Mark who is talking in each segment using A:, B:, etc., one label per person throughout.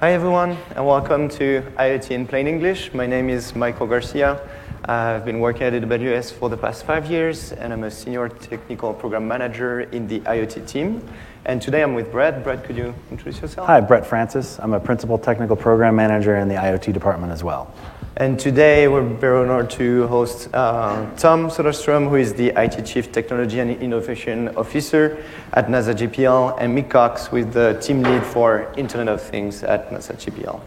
A: Hi everyone, and welcome to IoT in Plain English. My name is Michael Garcia. I've been working at AWS for the past five years, and I'm a senior technical program manager in the IoT team. And today I'm with Brett. Brett, could you introduce yourself?
B: Hi, Brett Francis. I'm a principal technical program manager in the IoT department as well.
A: And today we're very honored to host uh, Tom Soderstrom, who is the IT Chief Technology and Innovation Officer at NASA JPL, and Mick Cox, is the team lead for Internet of Things at NASA JPL.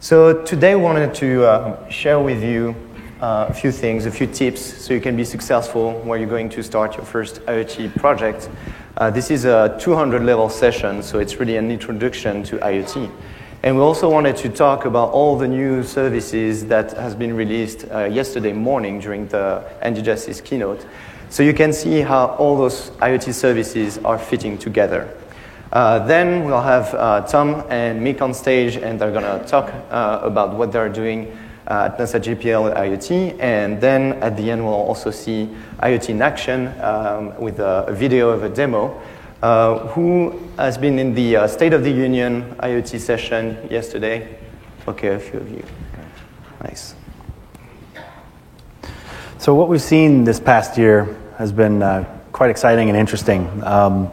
A: So today we wanted to uh, share with you uh, a few things, a few tips, so you can be successful when you're going to start your first IoT project. Uh, this is a 200 level session, so it's really an introduction to IoT. And we also wanted to talk about all the new services that has been released uh, yesterday morning during the Andy Jassy keynote. So you can see how all those IoT services are fitting together. Uh, then we'll have uh, Tom and Mick on stage, and they're going to talk uh, about what they're doing uh, at NASA JPL IoT. And then at the end, we'll also see IoT in action um, with a video of a demo uh, who has been in the uh, State of the Union IoT session yesterday? Okay, a few of you. Nice.
B: So, what we've seen this past year has been uh, quite exciting and interesting. Um,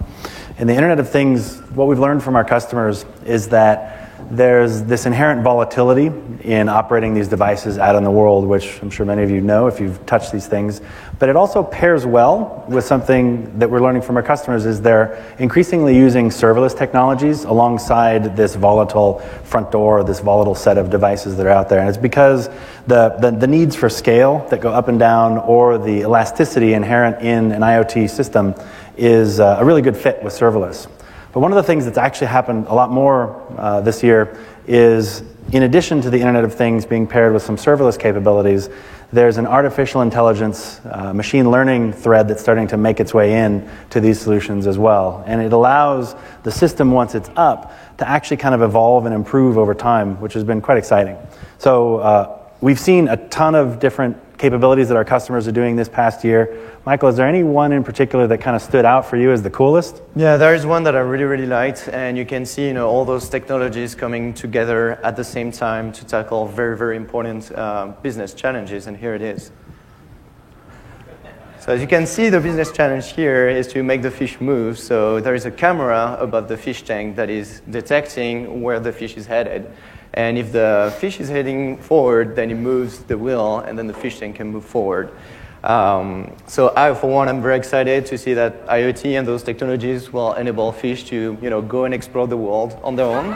B: in the Internet of Things, what we've learned from our customers is that there's this inherent volatility in operating these devices out in the world, which I'm sure many of you know if you've touched these things. But it also pairs well with something that we're learning from our customers is they're increasingly using serverless technologies alongside this volatile front door, this volatile set of devices that are out there. And it's because the, the, the needs for scale that go up and down or the elasticity inherent in an IoT system is uh, a really good fit with serverless. But one of the things that's actually happened a lot more uh, this year is, in addition to the Internet of Things being paired with some serverless capabilities, there's an artificial intelligence, uh, machine learning thread that's starting to make its way in to these solutions as well. And it allows the system, once it's up, to actually kind of evolve and improve over time, which has been quite exciting. So uh, we've seen a ton of different capabilities that our customers are doing this past year. Michael, is there any one in particular that kind of stood out for you as the coolest?
A: Yeah, there is one that I really, really liked, and you can see, you know, all those technologies coming together at the same time to tackle very, very important uh, business challenges, and here it is. So as you can see, the business challenge here is to make the fish move. So there is a camera above the fish tank that is detecting where the fish is headed. And if the fish is heading forward, then it moves the wheel, and then the fish tank can move forward. Um, so I, for one, I'm very excited to see that IoT and those technologies will enable fish to, you know, go and explore the world on their own.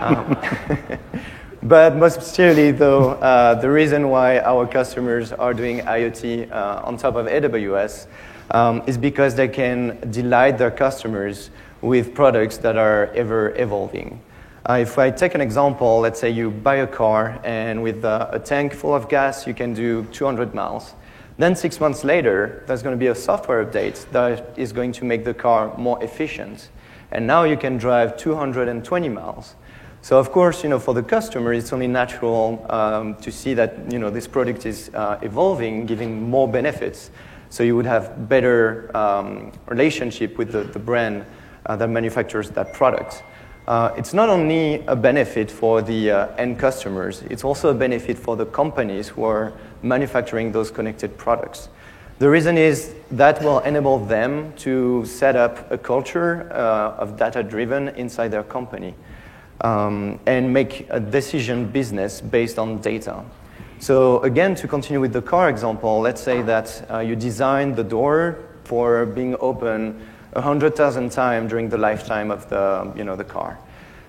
A: um, but most sincerely, though, uh, the reason why our customers are doing IoT uh, on top of AWS um, is because they can delight their customers with products that are ever evolving. Uh, if I take an example, let's say you buy a car and with uh, a tank full of gas, you can do 200 miles. Then six months later, there's going to be a software update that is going to make the car more efficient. And now you can drive 220 miles. So of course, you know, for the customer, it's only natural um, to see that you know, this product is uh, evolving, giving more benefits. So you would have better um, relationship with the, the brand uh, that manufactures that product. Uh, it's not only a benefit for the uh, end customers, it's also a benefit for the companies who are manufacturing those connected products. The reason is that will enable them to set up a culture uh, of data driven inside their company um, and make a decision business based on data. So, again, to continue with the car example, let's say that uh, you design the door for being open 100,000 times during the lifetime of the, you know, the car.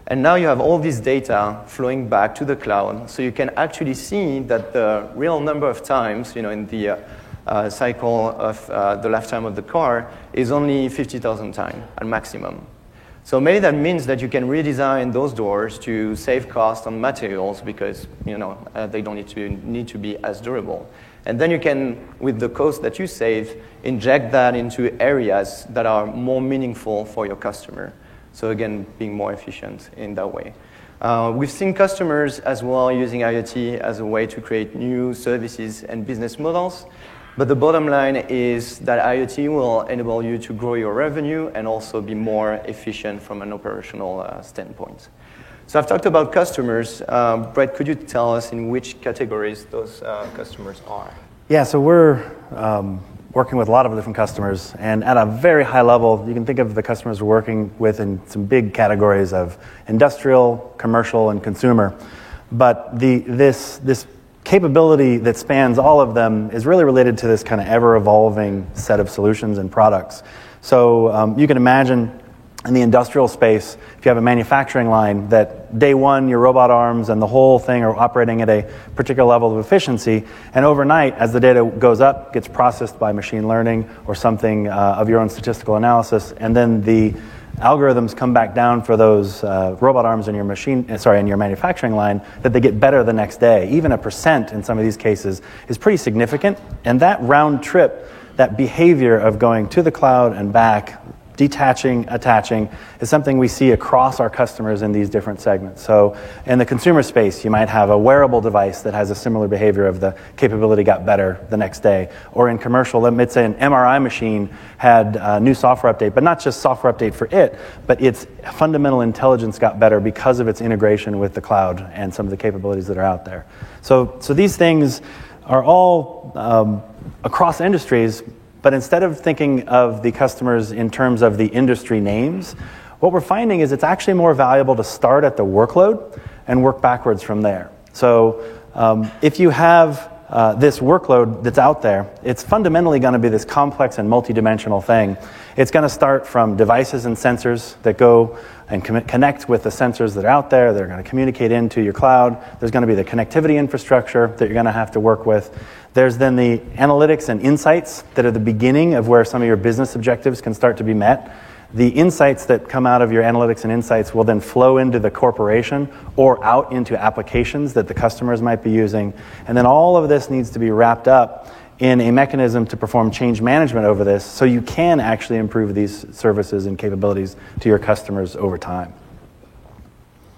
A: And now you have all this data flowing back to the cloud, so you can actually see that the real number of times, you know, in the uh, uh, cycle of uh, the lifetime of the car is only 50,000 times at maximum. So maybe that means that you can redesign those doors to save cost on materials because you know uh, they don't need to need to be as durable. And then you can, with the cost that you save, inject that into areas that are more meaningful for your customer. So again, being more efficient in that way. Uh, we've seen customers as well using IoT as a way to create new services and business models. But the bottom line is that IoT will enable you to grow your revenue and also be more efficient from an operational uh, standpoint. So I've talked about customers. Um, Brett, could you tell us in which categories those uh, customers are?
B: Yeah, so we're um, working with a lot of different customers, and at a very high level, you can think of the customers we're working with in some big categories of industrial, commercial, and consumer. But the, this, this capability that spans all of them is really related to this kind of ever evolving set of solutions and products. So um, you can imagine in the industrial space, if you have a manufacturing line, that day one, your robot arms and the whole thing are operating at a particular level of efficiency, and overnight, as the data goes up, gets processed by machine learning or something uh, of your own statistical analysis, and then the algorithms come back down for those uh, robot arms in your machine, uh, sorry, in your manufacturing line, that they get better the next day. Even a percent in some of these cases is pretty significant, and that round trip that behavior of going to the cloud and back detaching, attaching is something we see across our customers in these different segments. So, in the consumer space, you might have a wearable device that has a similar behavior of the capability got better the next day. Or in commercial, let's say an MRI machine had a new software update, but not just software update for it, but its fundamental intelligence got better because of its integration with the cloud and some of the capabilities that are out there. So, so these things are all um, across industries but instead of thinking of the customers in terms of the industry names, what we're finding is it's actually more valuable to start at the workload and work backwards from there. So um, if you have uh, this workload that's out there, it's fundamentally going to be this complex and multidimensional thing. It's going to start from devices and sensors that go and connect with the sensors that are out there. They're going to communicate into your cloud. There's going to be the connectivity infrastructure that you're going to have to work with. There's then the analytics and insights that are the beginning of where some of your business objectives can start to be met. The insights that come out of your analytics and insights will then flow into the corporation or out into applications that the customers might be using. And then all of this needs to be wrapped up in a mechanism to perform change management over this so you can actually improve these services and capabilities to your customers over time.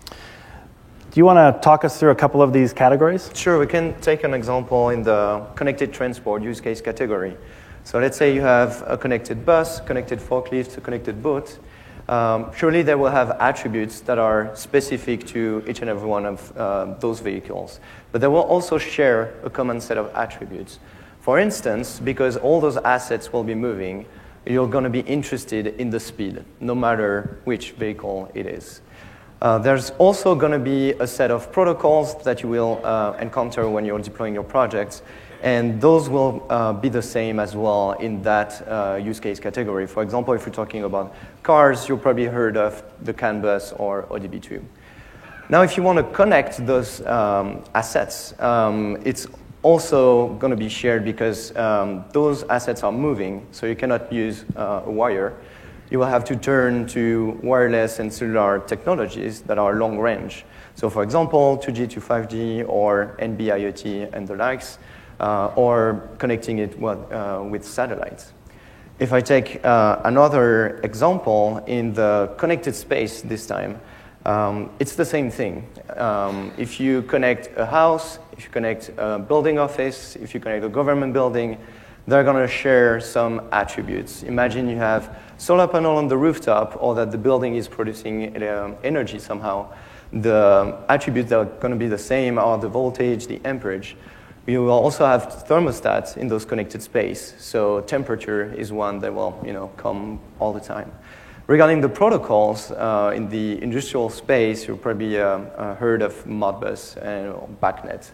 B: Do you want to talk us through a couple of these categories?
A: Sure, we can take an example in the connected transport use case category. So let's say you have a connected bus, connected forklift, a connected boat. Um, surely they will have attributes that are specific to each and every one of uh, those vehicles. But they will also share a common set of attributes. For instance, because all those assets will be moving, you're going to be interested in the speed, no matter which vehicle it is. Uh, there's also going to be a set of protocols that you will uh, encounter when you're deploying your projects, and those will uh, be the same as well in that uh, use case category. For example, if you're talking about cars, you've probably heard of the CAN bus or ODB2. Now, if you want to connect those um, assets, um, it's also going to be shared because um, those assets are moving, so you cannot use uh, a wire you will have to turn to wireless and cellular technologies that are long range. So, for example, 2G to 5G or NB IoT and the likes, uh, or connecting it with, uh, with satellites. If I take uh, another example in the connected space this time, um, it's the same thing. Um, if you connect a house, if you connect a building office, if you connect a government building, they're going to share some attributes. Imagine you have solar panel on the rooftop or that the building is producing uh, energy somehow. The attributes that are going to be the same are the voltage, the amperage. You will also have thermostats in those connected space. So temperature is one that will you know, come all the time. Regarding the protocols uh, in the industrial space, you've probably uh, uh heard of Modbus and BACnet.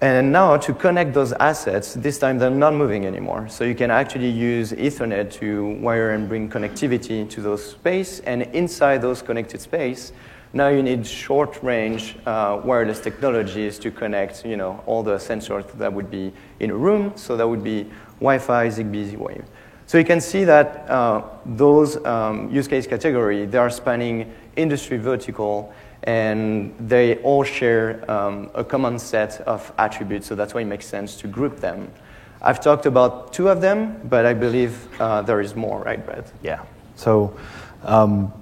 A: And now to connect those assets, this time they're not moving anymore. So you can actually use Ethernet to wire and bring connectivity to those space. And inside those connected space, now you need short-range uh, wireless technologies to connect, you know, all the sensors that would be in a room. So that would be Wi-Fi, Zigbee, Z-Wave. So you can see that uh, those um, use case category, they are spanning industry vertical and they all share um, a common set of attributes, so that's why it makes sense to group them. I've talked about two of them, but I believe uh, there is more, right, Brett?
B: Yeah. So um,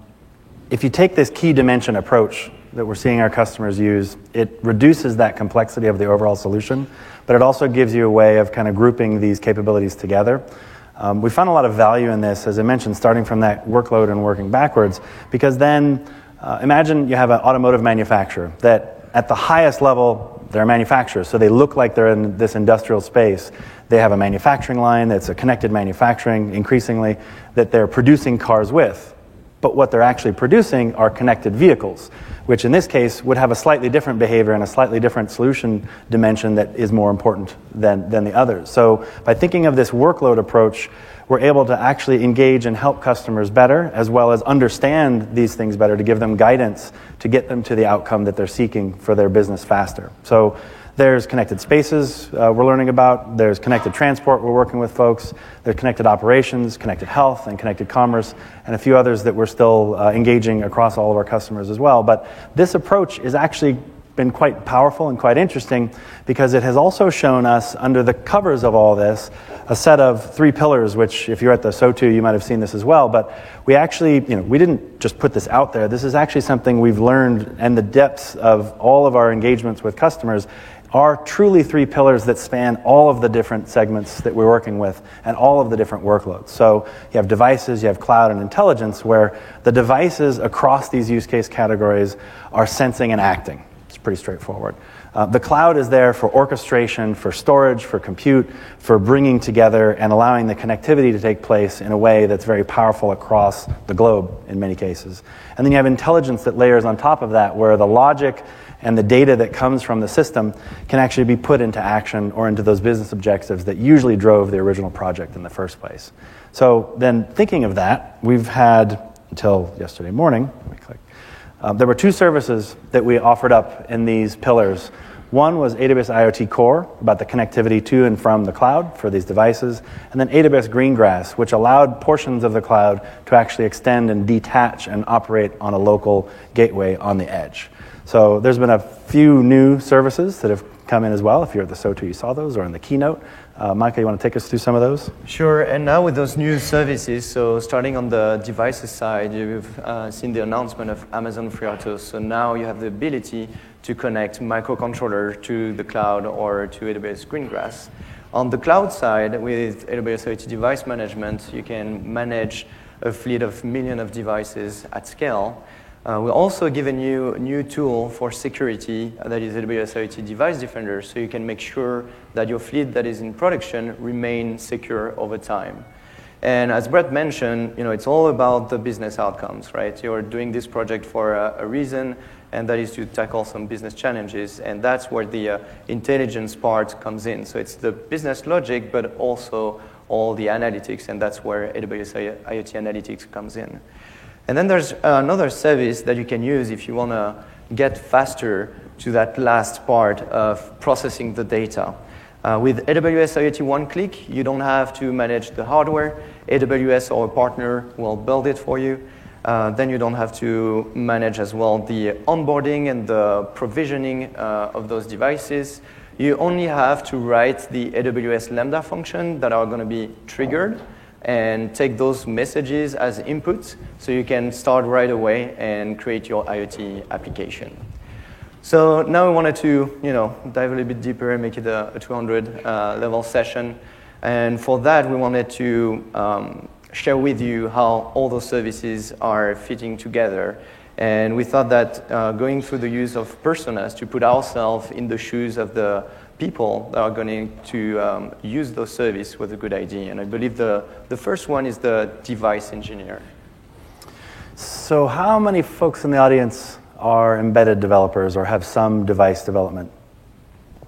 B: if you take this key dimension approach that we're seeing our customers use, it reduces that complexity of the overall solution, but it also gives you a way of kind of grouping these capabilities together. Um, we found a lot of value in this, as I mentioned, starting from that workload and working backwards, because then uh, imagine you have an automotive manufacturer that at the highest level, they're a manufacturer, so they look like they're in this industrial space. They have a manufacturing line that's a connected manufacturing, increasingly, that they're producing cars with. But what they're actually producing are connected vehicles, which in this case would have a slightly different behavior and a slightly different solution dimension that is more important than, than the others. So by thinking of this workload approach, we're able to actually engage and help customers better, as well as understand these things better to give them guidance to get them to the outcome that they're seeking for their business faster. So there's connected spaces uh, we're learning about. There's connected transport we're working with folks. There's connected operations, connected health, and connected commerce, and a few others that we're still uh, engaging across all of our customers as well. But this approach is actually been quite powerful and quite interesting because it has also shown us, under the covers of all this, a set of three pillars, which, if you're at the SOTU, you might have seen this as well. But we actually, you know, we didn't just put this out there. This is actually something we've learned, and the depths of all of our engagements with customers are truly three pillars that span all of the different segments that we're working with and all of the different workloads. So you have devices, you have cloud and intelligence, where the devices across these use case categories are sensing and acting. Pretty straightforward. Uh, the cloud is there for orchestration, for storage, for compute, for bringing together and allowing the connectivity to take place in a way that's very powerful across the globe in many cases. And then you have intelligence that layers on top of that, where the logic and the data that comes from the system can actually be put into action or into those business objectives that usually drove the original project in the first place. So then, thinking of that, we've had until yesterday morning, let me click um, there were two services that we offered up in these pillars. One was AWS IoT Core, about the connectivity to and from the cloud for these devices, and then AWS Greengrass, which allowed portions of the cloud to actually extend and detach and operate on a local gateway on the edge. So there's been a few new services that have come in as well. If you're at the SOTU, you saw those, or in the keynote. Uh, Micah, you want to take us through some of those?
A: Sure. And now with those new services, so starting on the devices side, you've uh, seen the announcement of Amazon FreeRTOS. So now you have the ability to connect microcontroller to the cloud or to AWS Greengrass. On the cloud side, with AWS IoT Device Management, you can manage a fleet of millions of devices at scale. Uh, we also given you a new tool for security uh, that is AWS IoT Device Defender, so you can make sure that your fleet that is in production remain secure over time. And as Brett mentioned, you know, it's all about the business outcomes, right? You're doing this project for a, a reason, and that is to tackle some business challenges, and that's where the uh, intelligence part comes in. So it's the business logic, but also all the analytics, and that's where AWS IoT Analytics comes in. And then there's another service that you can use if you want to get faster to that last part of processing the data. Uh, with AWS IoT One Click, you don't have to manage the hardware. AWS or a partner will build it for you. Uh, then you don't have to manage as well the onboarding and the provisioning uh, of those devices. You only have to write the AWS Lambda function that are going to be triggered and take those messages as inputs so you can start right away and create your IoT application. So now we wanted to you know, dive a little bit deeper and make it a, a 200 uh, level session. And for that, we wanted to um, share with you how all those services are fitting together. And we thought that uh, going through the use of personas to put ourselves in the shoes of the people that are going to um, use those services was a good idea. And I believe the, the first one is the device engineer.
B: So, how many folks in the audience are embedded developers or have some device development?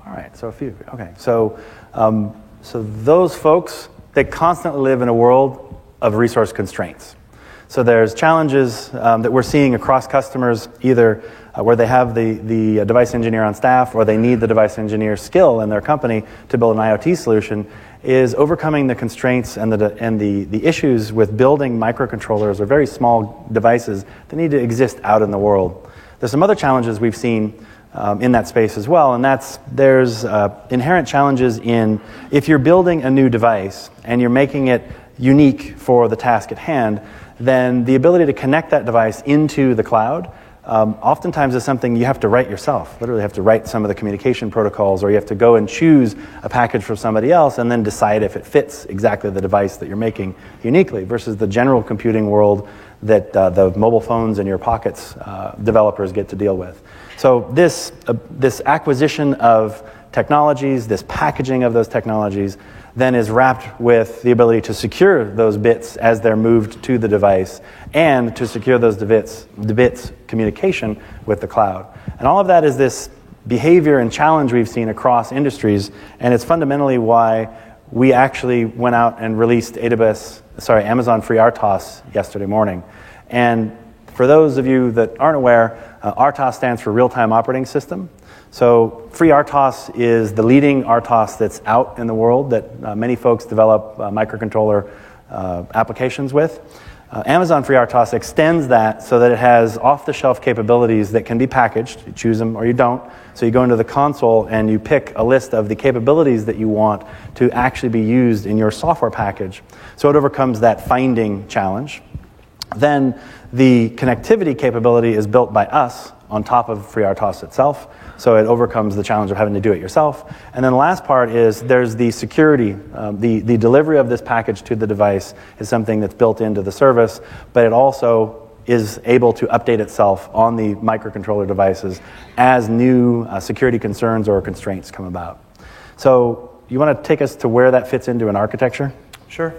B: All right, so a few. Okay, so, um, so those folks, they constantly live in a world of resource constraints. So there's challenges um, that we're seeing across customers, either uh, where they have the, the device engineer on staff or they need the device engineer skill in their company to build an IoT solution, is overcoming the constraints and the, and the, the issues with building microcontrollers or very small devices that need to exist out in the world. There's some other challenges we've seen um, in that space as well, and that's there's uh, inherent challenges in if you're building a new device and you're making it unique for the task at hand, then the ability to connect that device into the cloud um, oftentimes is something you have to write yourself. Literally, have to write some of the communication protocols, or you have to go and choose a package from somebody else and then decide if it fits exactly the device that you're making uniquely, versus the general computing world that uh, the mobile phones in your pockets uh, developers get to deal with. So, this, uh, this acquisition of technologies, this packaging of those technologies, then is wrapped with the ability to secure those bits as they're moved to the device and to secure those bits, the bits communication with the cloud. And all of that is this behavior and challenge we've seen across industries, and it's fundamentally why we actually went out and released AWS, sorry, Amazon Free FreeRTOS yesterday morning. And for those of you that aren't aware, uh, RTOS stands for Real Time Operating System. So FreeRTOS is the leading RTOS that's out in the world that uh, many folks develop uh, microcontroller uh, applications with. Uh, Amazon FreeRTOS extends that so that it has off-the-shelf capabilities that can be packaged. You choose them or you don't. So you go into the console and you pick a list of the capabilities that you want to actually be used in your software package. So it overcomes that finding challenge. Then the connectivity capability is built by us on top of FreeRTOS itself. So it overcomes the challenge of having to do it yourself. And then the last part is there's the security. Um, the, the delivery of this package to the device is something that's built into the service, but it also is able to update itself on the microcontroller devices as new uh, security concerns or constraints come about. So you want to take us to where that fits into an architecture?
A: Sure.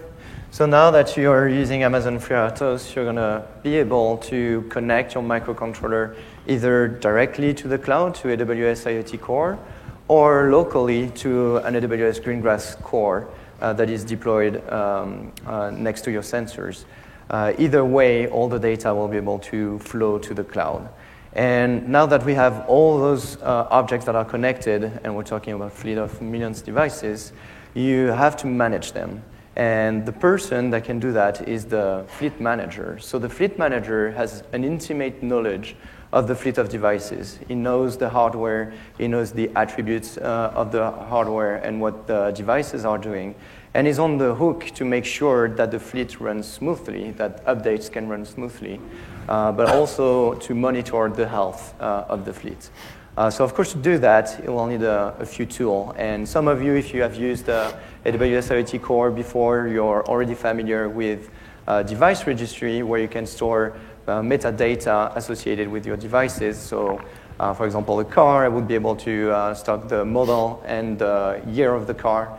A: So now that you are using Amazon FreeRTOS, you're going to be able to connect your microcontroller either directly to the cloud, to AWS IoT Core, or locally to an AWS Greengrass Core uh, that is deployed um, uh, next to your sensors. Uh, either way, all the data will be able to flow to the cloud. And now that we have all those uh, objects that are connected, and we're talking about fleet of millions of devices, you have to manage them. And the person that can do that is the fleet manager. So the fleet manager has an intimate knowledge of the fleet of devices. He knows the hardware, he knows the attributes uh, of the hardware and what the devices are doing, and is on the hook to make sure that the fleet runs smoothly, that updates can run smoothly, uh, but also to monitor the health uh, of the fleet. Uh, so of course to do that, you will need a, a, few tools. And some of you, if you have used AWS IoT Core before, you're already familiar with uh, device registry where you can store uh, metadata associated with your devices. So, uh, for example, a car, I would be able to uh, stock the model and the year of the car.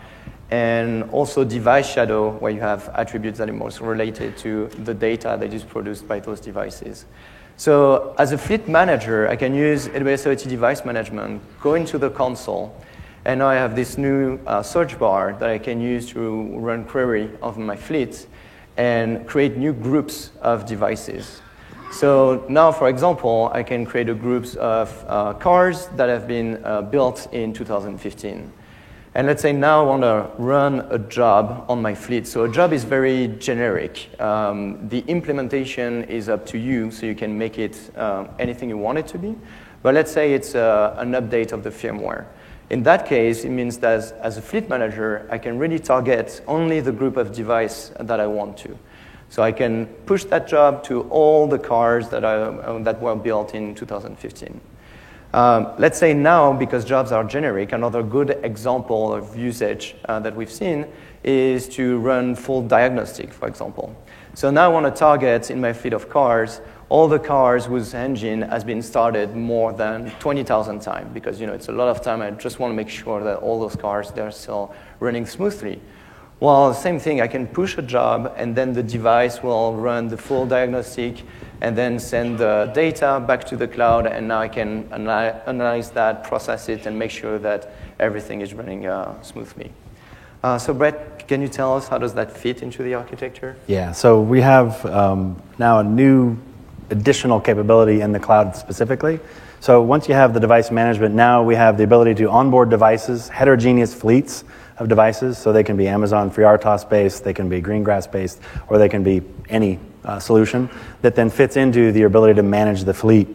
A: And also device shadow, where you have attributes that are most related to the data that is produced by those devices. So as a fleet manager, I can use AWS IoT Device Management, go into the console, and now I have this new uh, search bar that I can use to run query of my fleet and create new groups of devices. So now, for example, I can create a groups of uh, cars that have been uh, built in 2015. And let's say now I want to run a job on my fleet. So a job is very generic. Um, the implementation is up to you, so you can make it uh, anything you want it to be. But let's say it's uh, an update of the firmware. In that case, it means that as, as a fleet manager, I can really target only the group of device that I want to. So I can push that job to all the cars that, are, that were built in 2015. Um, let's say now, because jobs are generic, another good example of usage uh, that we've seen is to run full diagnostic, for example. So now I want to target in my fleet of cars all the cars whose engine has been started more than 20,000 times because you know it's a lot of time. I just want to make sure that all those cars they're still running smoothly. Well, same thing, I can push a job and then the device will run the full diagnostic and then send the data back to the cloud and now I can analyze that, process it, and make sure that everything is running uh, smoothly. Uh, so Brett, can you tell us how does that fit into the architecture?
B: Yeah, so we have um, now a new additional capability in the cloud specifically. So once you have the device management, now we have the ability to onboard devices, heterogeneous fleets of devices. So they can be Amazon FreeRTOS based, they can be Greengrass based, or they can be any uh, solution that then fits into the ability to manage the fleet.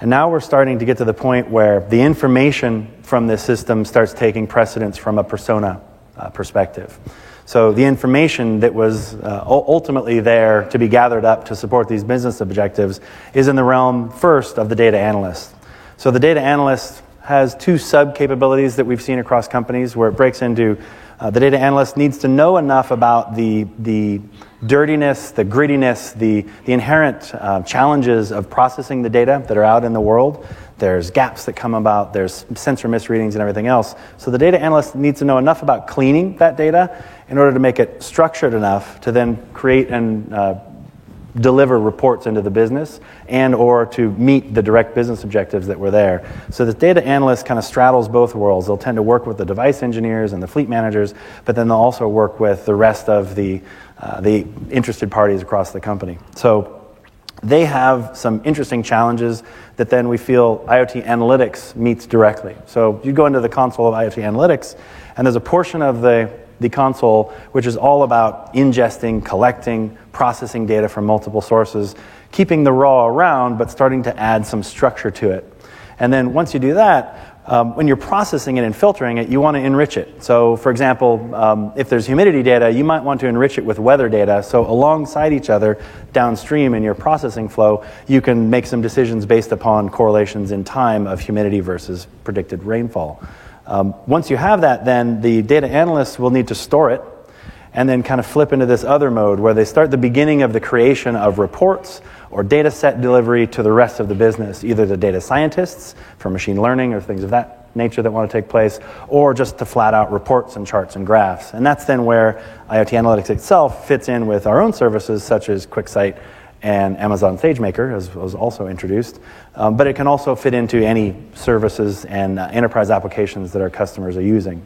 B: And now we're starting to get to the point where the information from this system starts taking precedence from a persona uh, perspective. So the information that was uh, ultimately there to be gathered up to support these business objectives is in the realm first of the data analyst. So the data analyst has two sub capabilities that we've seen across companies where it breaks into uh, the data analyst needs to know enough about the, the dirtiness, the grittiness, the, the inherent uh, challenges of processing the data that are out in the world. There's gaps that come about, there's sensor misreadings and everything else. So the data analyst needs to know enough about cleaning that data in order to make it structured enough to then create and uh, deliver reports into the business and or to meet the direct business objectives that were there. So the data analyst kind of straddles both worlds. They'll tend to work with the device engineers and the fleet managers but then they'll also work with the rest of the, uh, the interested parties across the company. So they have some interesting challenges that then we feel IoT analytics meets directly. So you go into the console of IoT analytics, and there's a portion of the the console, which is all about ingesting, collecting, processing data from multiple sources, keeping the raw around, but starting to add some structure to it. And then once you do that, um, when you're processing it and filtering it, you want to enrich it. So, for example, um, if there's humidity data, you might want to enrich it with weather data. So, alongside each other, downstream in your processing flow, you can make some decisions based upon correlations in time of humidity versus predicted rainfall. Um, once you have that, then the data analysts will need to store it and then kind of flip into this other mode where they start the beginning of the creation of reports or data set delivery to the rest of the business, either the data scientists for machine learning or things of that nature that want to take place, or just to flat out reports and charts and graphs. And that's then where IoT Analytics itself fits in with our own services such as QuickSight and Amazon SageMaker, as was also introduced. Um, but it can also fit into any services and uh, enterprise applications that our customers are using.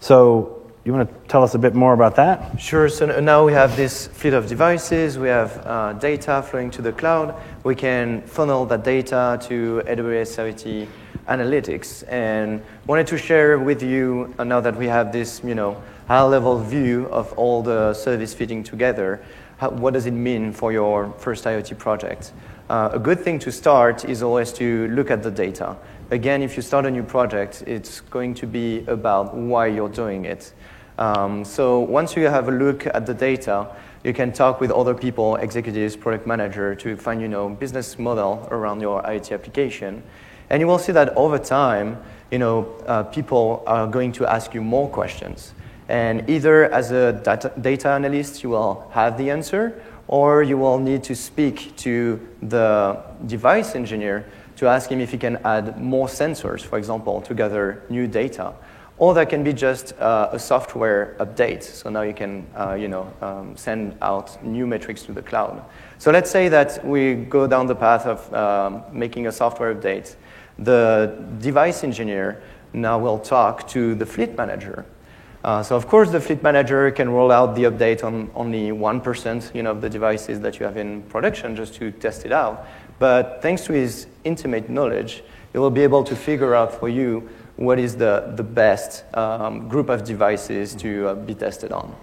B: So, you want to tell us a bit more about that?
A: Sure. So now we have this fleet of devices. We have uh, data flowing to the cloud. We can funnel that data to AWS IoT Analytics. And wanted to share with you uh, now that we have this, you know, high-level view of all the service fitting together how, what does it mean for your first IoT project? Uh, a good thing to start is always to look at the data. Again, if you start a new project, it's going to be about why you're doing it. Um, so once you have a look at the data, you can talk with other people, executives, product manager, to find you know business model around your IoT application, and you will see that over time, you know, uh, people are going to ask you more questions. And either as a data, data analyst, you will have the answer, or you will need to speak to the device engineer to ask him if he can add more sensors, for example, to gather new data. Or that can be just uh, a software update. So now you can uh, you know, um, send out new metrics to the cloud. So let's say that we go down the path of um, making a software update. The device engineer now will talk to the fleet manager uh, so of course the fleet manager can roll out the update on only 1% you know, of the devices that you have in production just to test it out. But thanks to his intimate knowledge, he will be able to figure out for you what is the, the best um, group of devices to uh, be tested on.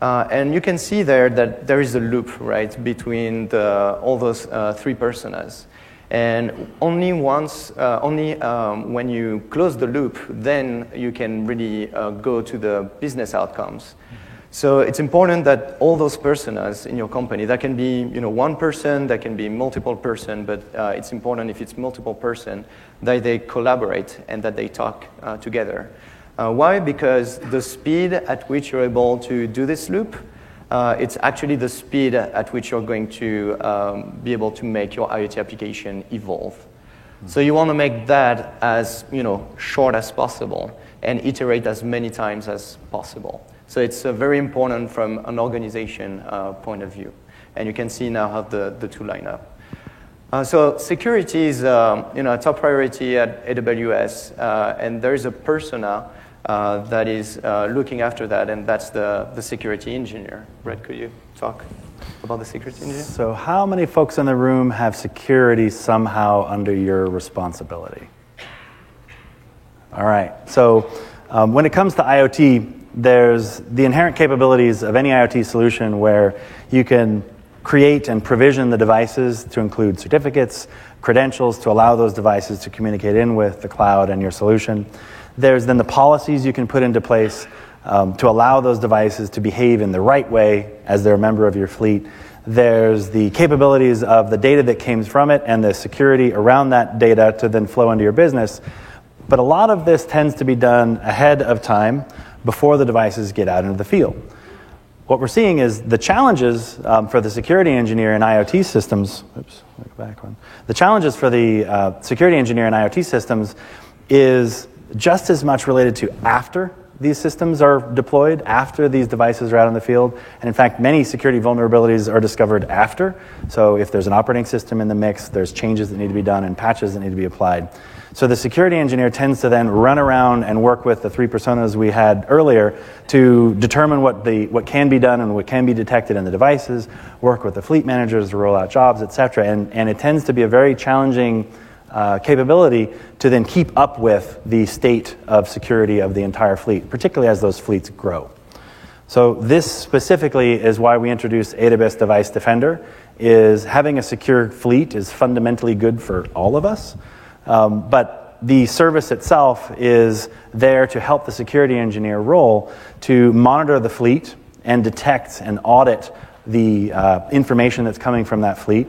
A: Uh, and you can see there that there is a loop, right, between the, all those uh, three personas. And only once, uh, only um, when you close the loop, then you can really uh, go to the business outcomes. So it's important that all those personas in your company, that can be you know, one person, that can be multiple person, but uh, it's important if it's multiple person, that they collaborate and that they talk uh, together. Uh, why? Because the speed at which you're able to do this loop uh, it's actually the speed at which you're going to um, be able to make your IoT application evolve. Mm-hmm. So you want to make that as you know short as possible and iterate as many times as possible. So it's uh, very important from an organization uh, point of view. And you can see now how the, the two line up. Uh, so security is um, you know, a top priority at AWS, uh, and there is a persona uh, that is uh, looking after that, and that's the, the security engineer. Brett, could you talk about the security engineer?
B: So, how many folks in the room have security somehow under your responsibility? All right. So, um, when it comes to IoT, there's the inherent capabilities of any IoT solution where you can create and provision the devices to include certificates, credentials to allow those devices to communicate in with the cloud and your solution. There's then the policies you can put into place um, to allow those devices to behave in the right way as they're a member of your fleet. There's the capabilities of the data that came from it and the security around that data to then flow into your business. But a lot of this tends to be done ahead of time before the devices get out into the field. What we're seeing is the challenges um, for the security engineer in IoT systems. Oops, back one. The challenges for the uh, security engineer in IoT systems is just as much related to after these systems are deployed after these devices are out in the field. And in fact, many security vulnerabilities are discovered after. So if there's an operating system in the mix, there's changes that need to be done and patches that need to be applied. So the security engineer tends to then run around and work with the three personas we had earlier to determine what, the, what can be done and what can be detected in the devices, work with the fleet managers to roll out jobs, et cetera. And, and it tends to be a very challenging uh, capability to then keep up with the state of security of the entire fleet, particularly as those fleets grow. So this specifically is why we introduced AWS Device Defender. Is having a secure fleet is fundamentally good for all of us, um, but the service itself is there to help the security engineer role to monitor the fleet and detect and audit the uh, information that's coming from that fleet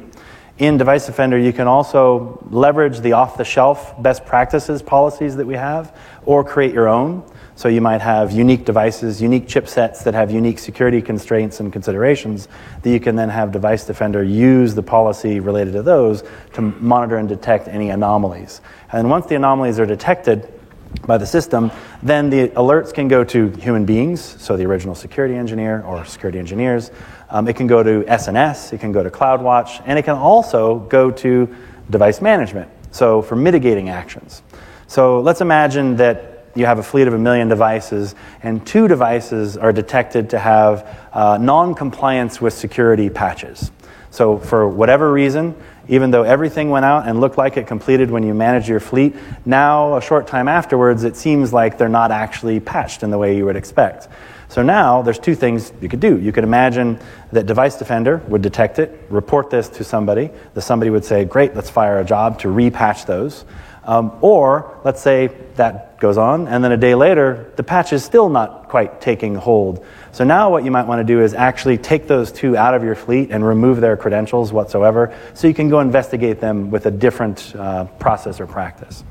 B: in Device Defender, you can also leverage the off the shelf best practices policies that we have or create your own. So you might have unique devices, unique chipsets that have unique security constraints and considerations that you can then have Device Defender use the policy related to those to monitor and detect any anomalies. And once the anomalies are detected, by the system, then the alerts can go to human beings, so the original security engineer or security engineers, um, it can go to SNS, it can go to CloudWatch, and it can also go to device management, so for mitigating actions. So let's imagine that you have a fleet of a million devices, and two devices are detected to have uh, non compliance with security patches. So, for whatever reason, even though everything went out and looked like it completed when you managed your fleet, now, a short time afterwards, it seems like they're not actually patched in the way you would expect. So now there's two things you could do. You could imagine that Device Defender would detect it, report this to somebody. The somebody would say, Great, let's fire a job to repatch those. Um, or let's say that goes on, and then a day later, the patch is still not quite taking hold. So now what you might want to do is actually take those two out of your fleet and remove their credentials whatsoever, so you can go investigate them with a different uh, process or practice.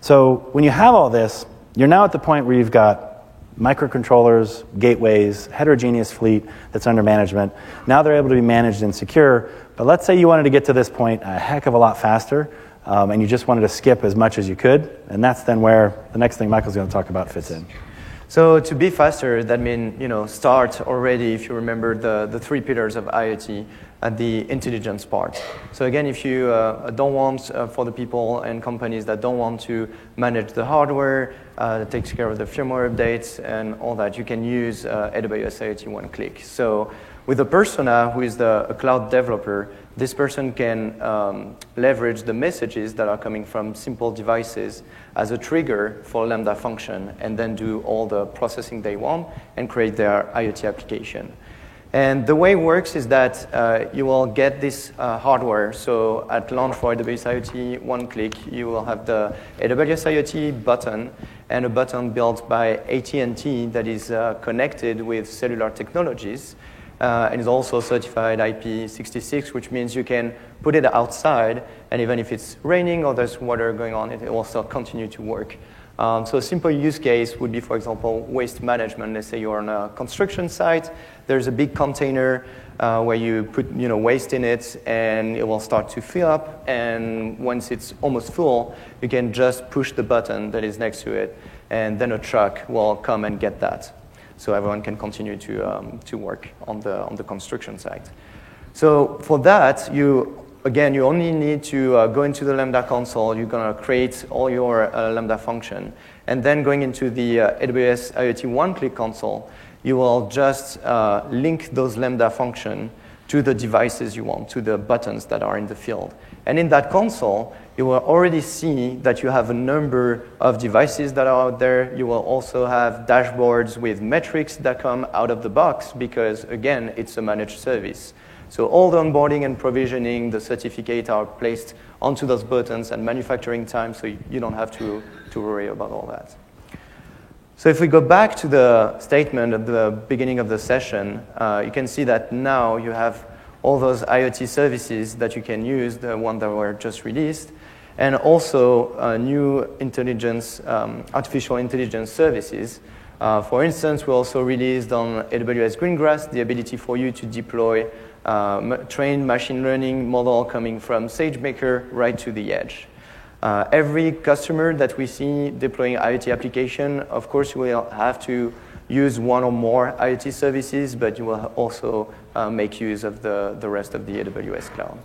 B: So when you have all this, you're now at the point where you've got microcontrollers, gateways, heterogeneous fleet that's under management. Now they're able to be managed and secure. But let's say you wanted to get to this point a heck of a lot faster, um, and you just wanted to skip as much as you could. And that's then where the next thing Michael's going to talk about fits in.
A: So to be faster, that means you know start already. If you remember the, the three pillars of IoT, at the intelligence part. So again, if you uh, don't want uh, for the people and companies that don't want to manage the hardware, uh, that takes care of the firmware updates and all that, you can use uh, AWS IoT one click. So with a persona who is the, a cloud developer, this person can um, leverage the messages that are coming from simple devices as a trigger for Lambda function and then do all the processing they want and create their IoT application. And the way it works is that uh, you will get this uh, hardware. So at launch for AWS IoT, one click, you will have the AWS IoT button and a button built by AT&T that is uh, connected with cellular technologies uh, and is also certified IP66, which means you can put it outside, and even if it's raining or there's water going on, it will still continue to work. Um, so a simple use case would be, for example, waste management. Let's say you're on a construction site. There's a big container uh, where you put you know, waste in it, and it will start to fill up. And once it's almost full, you can just push the button that is next to it, and then a truck will come and get that. So everyone can continue to, um, to work on the, on the construction site. So for that, you again, you only need to uh, go into the Lambda console. You're going to create all your uh, Lambda function. And then going into the uh, AWS IoT one-click console, you will just uh, link those Lambda function to the devices you want, to the buttons that are in the field. And in that console, you will already see that you have a number of devices that are out there. You will also have dashboards with metrics that come out of the box because, again, it's a managed service. So all the onboarding and provisioning, the certificate are placed onto those buttons and manufacturing time, so you don't have to, to worry about all that. So if we go back to the statement at the beginning of the session, uh, you can see that now you have all those IoT services that you can use, the one that were just released, and also uh, new intelligence, um, artificial intelligence services. Uh, for instance, we also released on AWS Greengrass the ability for you to deploy uh, trained machine learning model coming from SageMaker right to the edge. Uh, every customer that we see deploying IoT application, of course, will have to use one or more IoT services, but you will also uh, make use of the, the rest of the AWS cloud.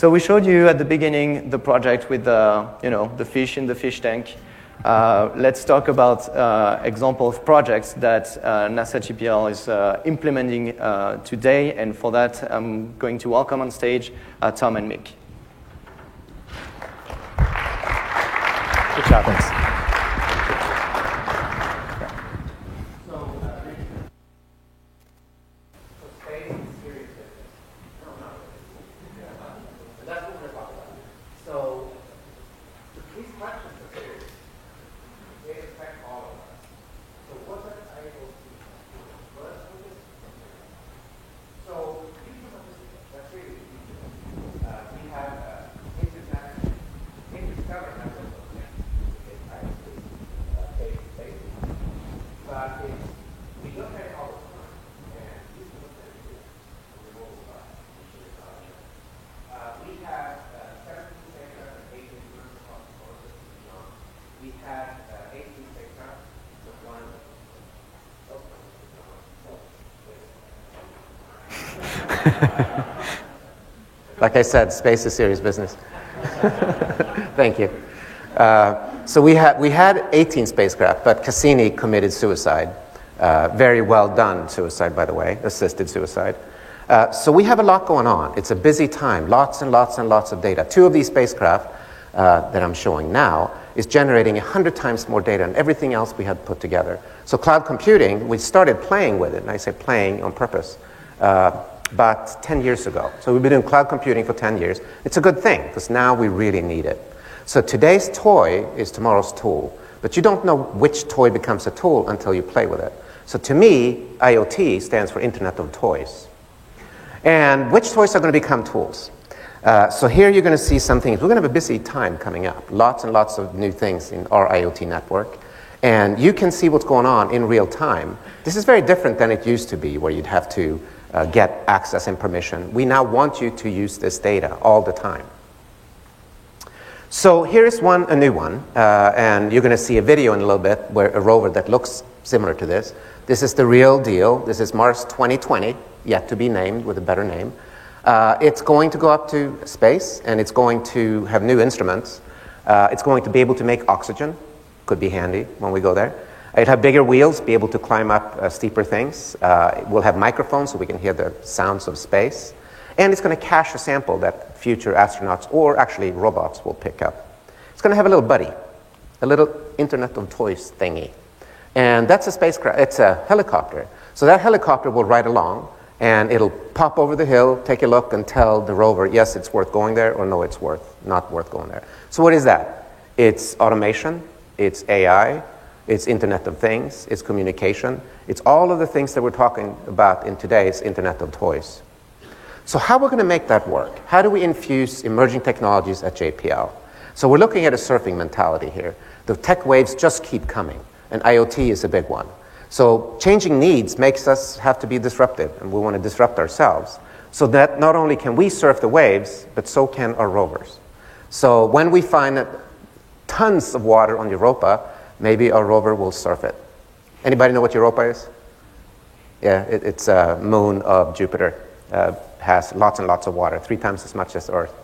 A: So we showed you at the beginning the project with the, you know, the fish in the fish tank. Uh, let's talk about uh, example of projects that uh, NASA JPL is uh, implementing uh, today, and for that, I'm going to welcome on stage uh, Tom and Mick.
B: Good job. Thanks.
C: Like I said, space is serious business. Thank you. Uh, so we had, we had 18 spacecraft, but Cassini committed suicide. Uh, very well done suicide, by the way, assisted suicide. Uh, so we have a lot going on. It's a busy time, lots and lots and lots of data. Two of these spacecraft uh, that I'm showing now is generating 100 times more data than everything else we had put together. So cloud computing, we started playing with it, and I say playing on purpose. Uh, but 10 years ago. So we've been doing cloud computing for 10 years. It's a good thing because now we really need it. So today's toy is tomorrow's tool, but you don't know which toy becomes a tool until you play with it. So to me, IoT stands for Internet of Toys. And which toys are going to become tools? Uh, so here you're going to see some things. We're going to have a busy time coming up. Lots and lots of new things in our IoT network. And you can see what's going on in real time. This is very different than it used to be, where you'd have to uh, get access and permission. We now want you to use this data all the time. So here's one, a new one, uh, and you're going to see a video in a little bit where a rover that looks similar to this. This is the real deal. This is Mars 2020, yet to be named with a better name. Uh, it's going to go up to space, and it's going to have new instruments. Uh, it's going to be able to make oxygen. Could be handy when we go there. It'll have bigger wheels, be able to climb up uh, steeper things. Uh, we'll have microphones so we can hear the sounds of space. And it's going to cache a sample that future astronauts or actually robots will pick up. It's going to have a little buddy, a little Internet of Toys thingy. And that's a spacecraft, it's a helicopter. So that helicopter will ride along and it'll pop over the hill, take a look, and tell the rover, yes, it's worth going there, or no, it's worth not worth going there. So what is that? It's automation, it's AI, it's Internet of Things, it's communication, it's all of the things that we're talking about in today's Internet of Toys. So, how are we're going to make that work? How do we infuse emerging technologies at JPL? So, we're looking at a surfing mentality here. The tech waves just keep coming, and IoT is a big one. So, changing needs makes us have to be disruptive, and we want to disrupt ourselves. So that not only can we surf the waves, but so can our rovers. So, when we find tons of water on Europa, maybe our rover will surf it. Anybody know what Europa is? Yeah, it, it's a moon of Jupiter. Uh, has lots and lots of water, three times as much as Earth.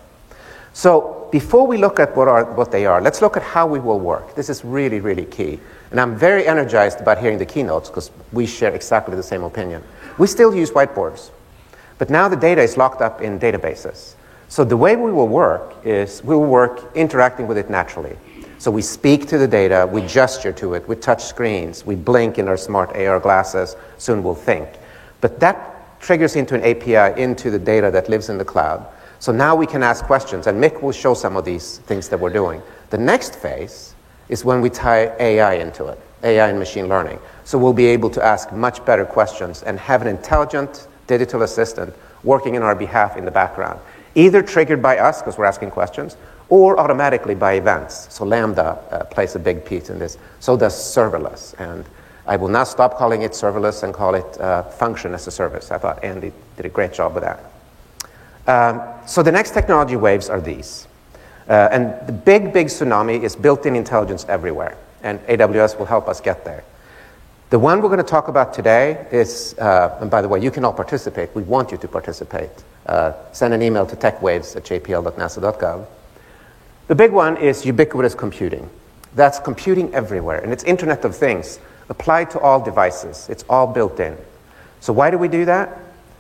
C: So before we look at what, are, what they are, let's look at how we will work. This is really, really key. And I'm very energized about hearing the keynotes because we share exactly the same opinion. We still use whiteboards, but now the data is locked up in databases. So the way we will work is we will work interacting with it naturally. So we speak to the data, we gesture to it, we touch screens, we blink in our smart AR glasses, soon we'll think. But that triggers into an API into the data that lives in the cloud. So now we can ask questions, and Mick will show some of these things that we're doing. The next phase is when we tie AI into it. AI and machine learning. So we'll be able to ask much better questions and have an intelligent digital assistant working in our behalf in the background, either triggered by us because we're asking questions or automatically by events. So Lambda uh, plays a big piece in this. So does serverless. And I will not stop calling it serverless and call it uh, function as a service. I thought Andy did a great job with that. Um, so the next technology waves are these. Uh, and the big, big tsunami is built in intelligence everywhere. And AWS will help us get there. The one we're going to talk about today is, uh, and by the way, you can all participate. We want you to participate. Uh, send an email to techwaves at jpl.nasa.gov. The big one is ubiquitous computing. That's computing everywhere, and it's Internet of Things applied to all devices. It's all built in. So why do we do that?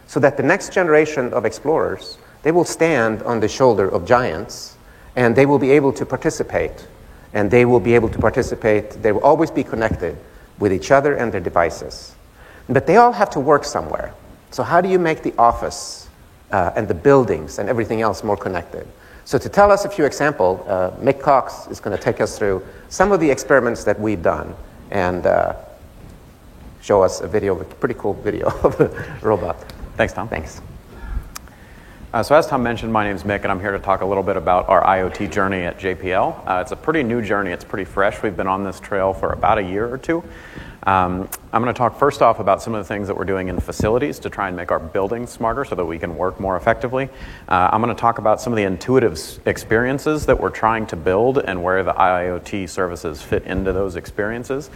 C: So that the next generation of explorers, they will stand on the shoulder of giants, and they will be able to participate. And they will be able to participate. They will always be connected with each other and their devices. But they all have to work somewhere. So, how do you make the office uh, and the buildings and everything else more connected? So, to tell us a few examples, uh, Mick Cox is going to take us through some of the experiments that we've done and uh, show us a video, a pretty cool video of a robot.
D: Thanks, Tom.
C: Thanks.
D: Uh, so as Tom mentioned, my name is Mick, and I'm here to talk a little bit about our IoT journey at JPL. Uh, it's a pretty new journey. It's pretty fresh. We've been on this trail for about a year or two. Um, I'm going to talk first off about some of the things that we're doing in facilities to try and make our buildings smarter so that we can work more effectively. Uh, I'm going to talk about some of the intuitive experiences that we're trying to build and where the IoT services fit into those experiences.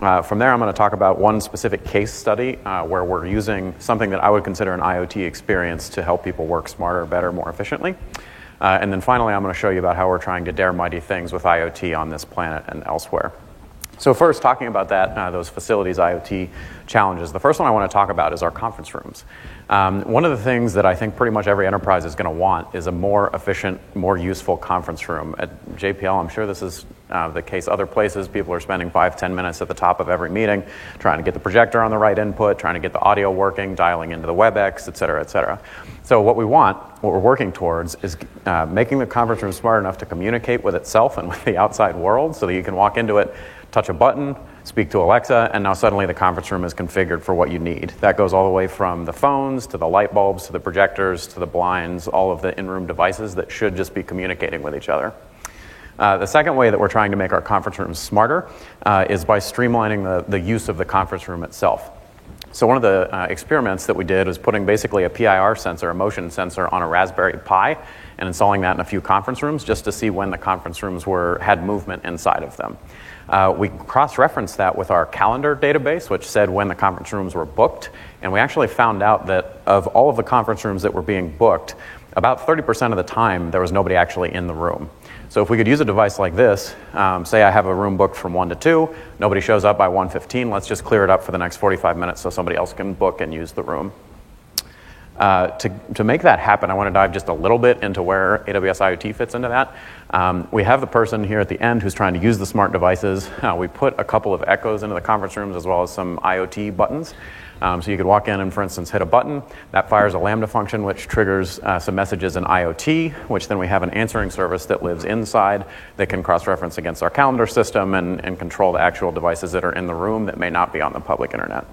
D: Uh, from there, I'm going to talk about one specific case study uh, where we're using something that I would consider an IoT experience to help people work smarter, better, more efficiently. Uh, and then finally, I'm going to show you about how we're trying to dare mighty things with IoT on this planet and elsewhere. So, first, talking about that, uh, those facilities IoT challenges, the first one I want to talk about is our conference rooms. Um, one of the things that I think pretty much every enterprise is going to want is a more efficient, more useful conference room. At JPL, I'm sure this is uh, the case other places. People are spending five, ten minutes at the top of every meeting trying to get the projector on the right input, trying to get the audio working, dialing into the WebEx, et cetera, et cetera. So, what we want, what we're working towards, is uh, making the conference room smart enough to communicate with itself and with the outside world so that you can walk into it, touch a button, speak to Alexa, and now suddenly the conference room is configured for what you need. That goes all the way from the phones to the light bulbs to the projectors to the blinds, all of the in room devices that should just be communicating with each other. Uh, the second way that we're trying to make our conference rooms smarter uh, is by streamlining the, the use of the conference room itself. So, one of the uh, experiments that we did was putting basically a PIR sensor, a motion sensor, on a Raspberry Pi and installing that in a few conference rooms just to see when the conference rooms were, had movement inside of them. Uh, we cross referenced that with our calendar database, which said when the conference rooms were booked. And we actually found out that of all of the conference rooms that were being booked, about 30% of the time there was nobody actually in the room. So if we could use a device like this, um, say I have a room booked from 1 to 2, nobody shows up by 1.15, let's just clear it up for the next 45 minutes so somebody else can book and use the room. Uh, to, to make that happen, I want to dive just a little bit into where AWS IoT fits into that. Um, we have the person here at the end who's trying to use the smart devices. Uh, we put a couple of echoes into the conference rooms as well as some IoT buttons. Um, so you could walk in and, for instance, hit a button. That fires a Lambda function, which triggers uh, some messages in IoT, which then we have an answering service that lives inside that can cross reference against our calendar system and, and control the actual devices that are in the room that may not be on the public internet.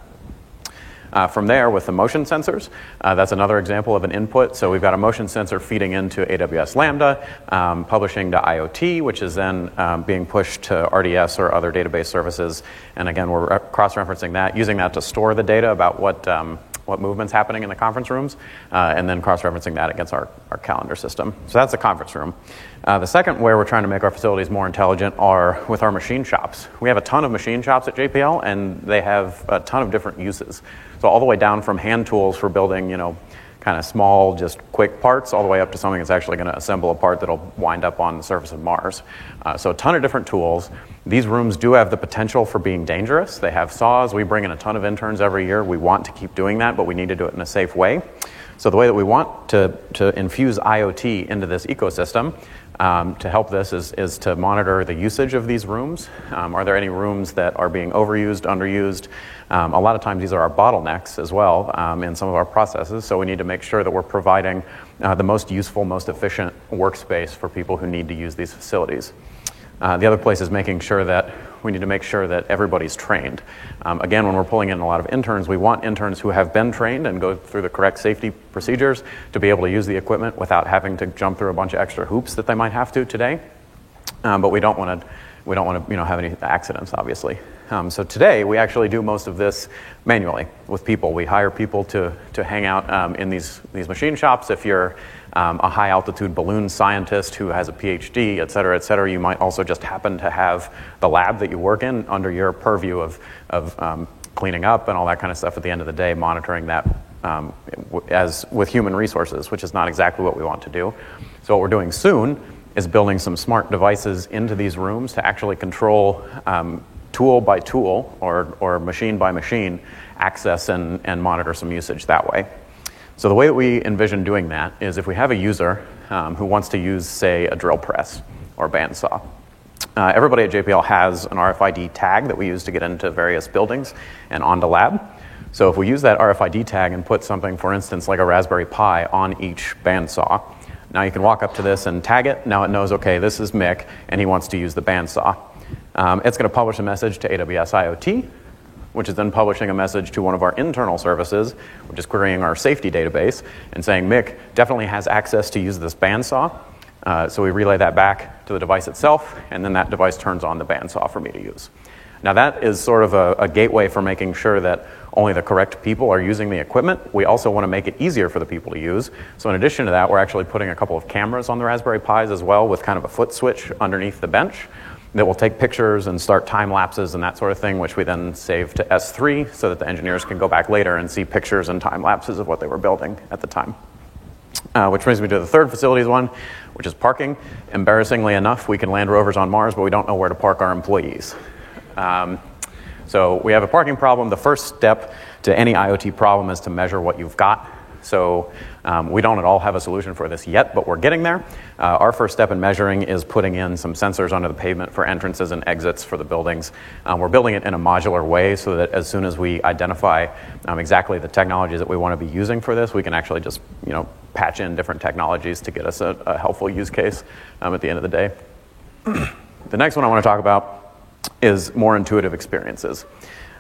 D: Uh, from there, with the motion sensors, uh, that's another example of an input. So we've got a motion sensor feeding into AWS Lambda, um, publishing to IoT, which is then um, being pushed to RDS or other database services. And again, we're re- cross referencing that, using that to store the data about what. Um, what movement's happening in the conference rooms, uh, and then cross referencing that against our, our calendar system. So that's the conference room. Uh, the second way we're trying to make our facilities more intelligent are with our machine shops. We have a ton of machine shops at JPL, and they have a ton of different uses. So all the way down from hand tools for building, you know, kind of small, just quick parts, all the way up to something that's actually going to assemble a part that'll wind up on the surface of Mars. Uh, so a ton of different tools. These rooms do have the potential for being dangerous. They have saws. We bring in a ton of interns every year. We want to keep doing that, but we need to do it in a safe way. So the way that we want to, to infuse IoT into this ecosystem um, to help this is, is to monitor the usage of these rooms. Um, are there any rooms that are being overused, underused? Um, a lot of times these are our bottlenecks as well um, in some of our processes, so we need to make sure that we're providing uh, the most useful, most efficient workspace for people who need to use these facilities. Uh, the other place is making sure that we need to make sure that everybody's trained. Um, again, when we're pulling in a lot of interns, we want interns who have been trained and go through the correct safety procedures to be able to use the equipment without having to jump through a bunch of extra hoops that they might have to today. Um, but we don't want to we don't want to you know have any accidents, obviously. Um, so today we actually do most of this manually with people. We hire people to to hang out um, in these these machine shops. If you're um, a high altitude balloon scientist who has a PhD, et cetera, et cetera. You might also just happen to have the lab that you work in under your purview of, of um, cleaning up and all that kind of stuff at the end of the day, monitoring that um, as with human resources, which is not exactly what we want to do. So, what we're doing soon is building some smart devices into these rooms to actually control um, tool by tool or, or machine by machine access and, and monitor some usage that way. So the way that we envision doing that is if we have a user um, who wants to use, say, a drill press or a bandsaw. Uh, everybody at JPL has an RFID tag that we use to get into various buildings and onto lab. So if we use that RFID tag and put something, for instance, like a Raspberry Pi on each bandsaw, now you can walk up to this and tag it. Now it knows, okay, this is Mick, and he wants to use the bandsaw. Um, it's going to publish a message to AWS IoT, which is then publishing a message to one of our internal services, which is querying our safety database and saying, Mick definitely has access to use this bandsaw. Uh, so we relay that back to the device itself, and then that device turns on the bandsaw for me to use. Now, that is sort of a, a, gateway for making sure that only the correct people are using the equipment. We also want to make it easier for the people to use. So, in addition to that, we're actually putting a couple of cameras on the Raspberry Pis as well with kind of a foot switch underneath the bench that will take pictures and start time lapses and that sort of thing, which we then save to S3 so that the engineers can go back later and see pictures and time lapses of what they were building at the time. Uh, which brings me to the third facilities one, which is parking. Embarrassingly enough, we can land rovers on Mars, but we don't know where to park our employees. Um, so we have a parking problem. The first step to any IoT problem is to measure what you've got. So um, we don't at all have a solution for this yet, but we're getting there. Uh, our first step in measuring is putting in some sensors under the pavement for entrances and exits for the buildings. Um, we're building it in a modular way so that as soon as we identify um, exactly the technologies that we want to be using for this, we can actually just you know patch in different technologies to get us a, a helpful use case um, at the end of the day. the next one I want to talk about is more intuitive experiences.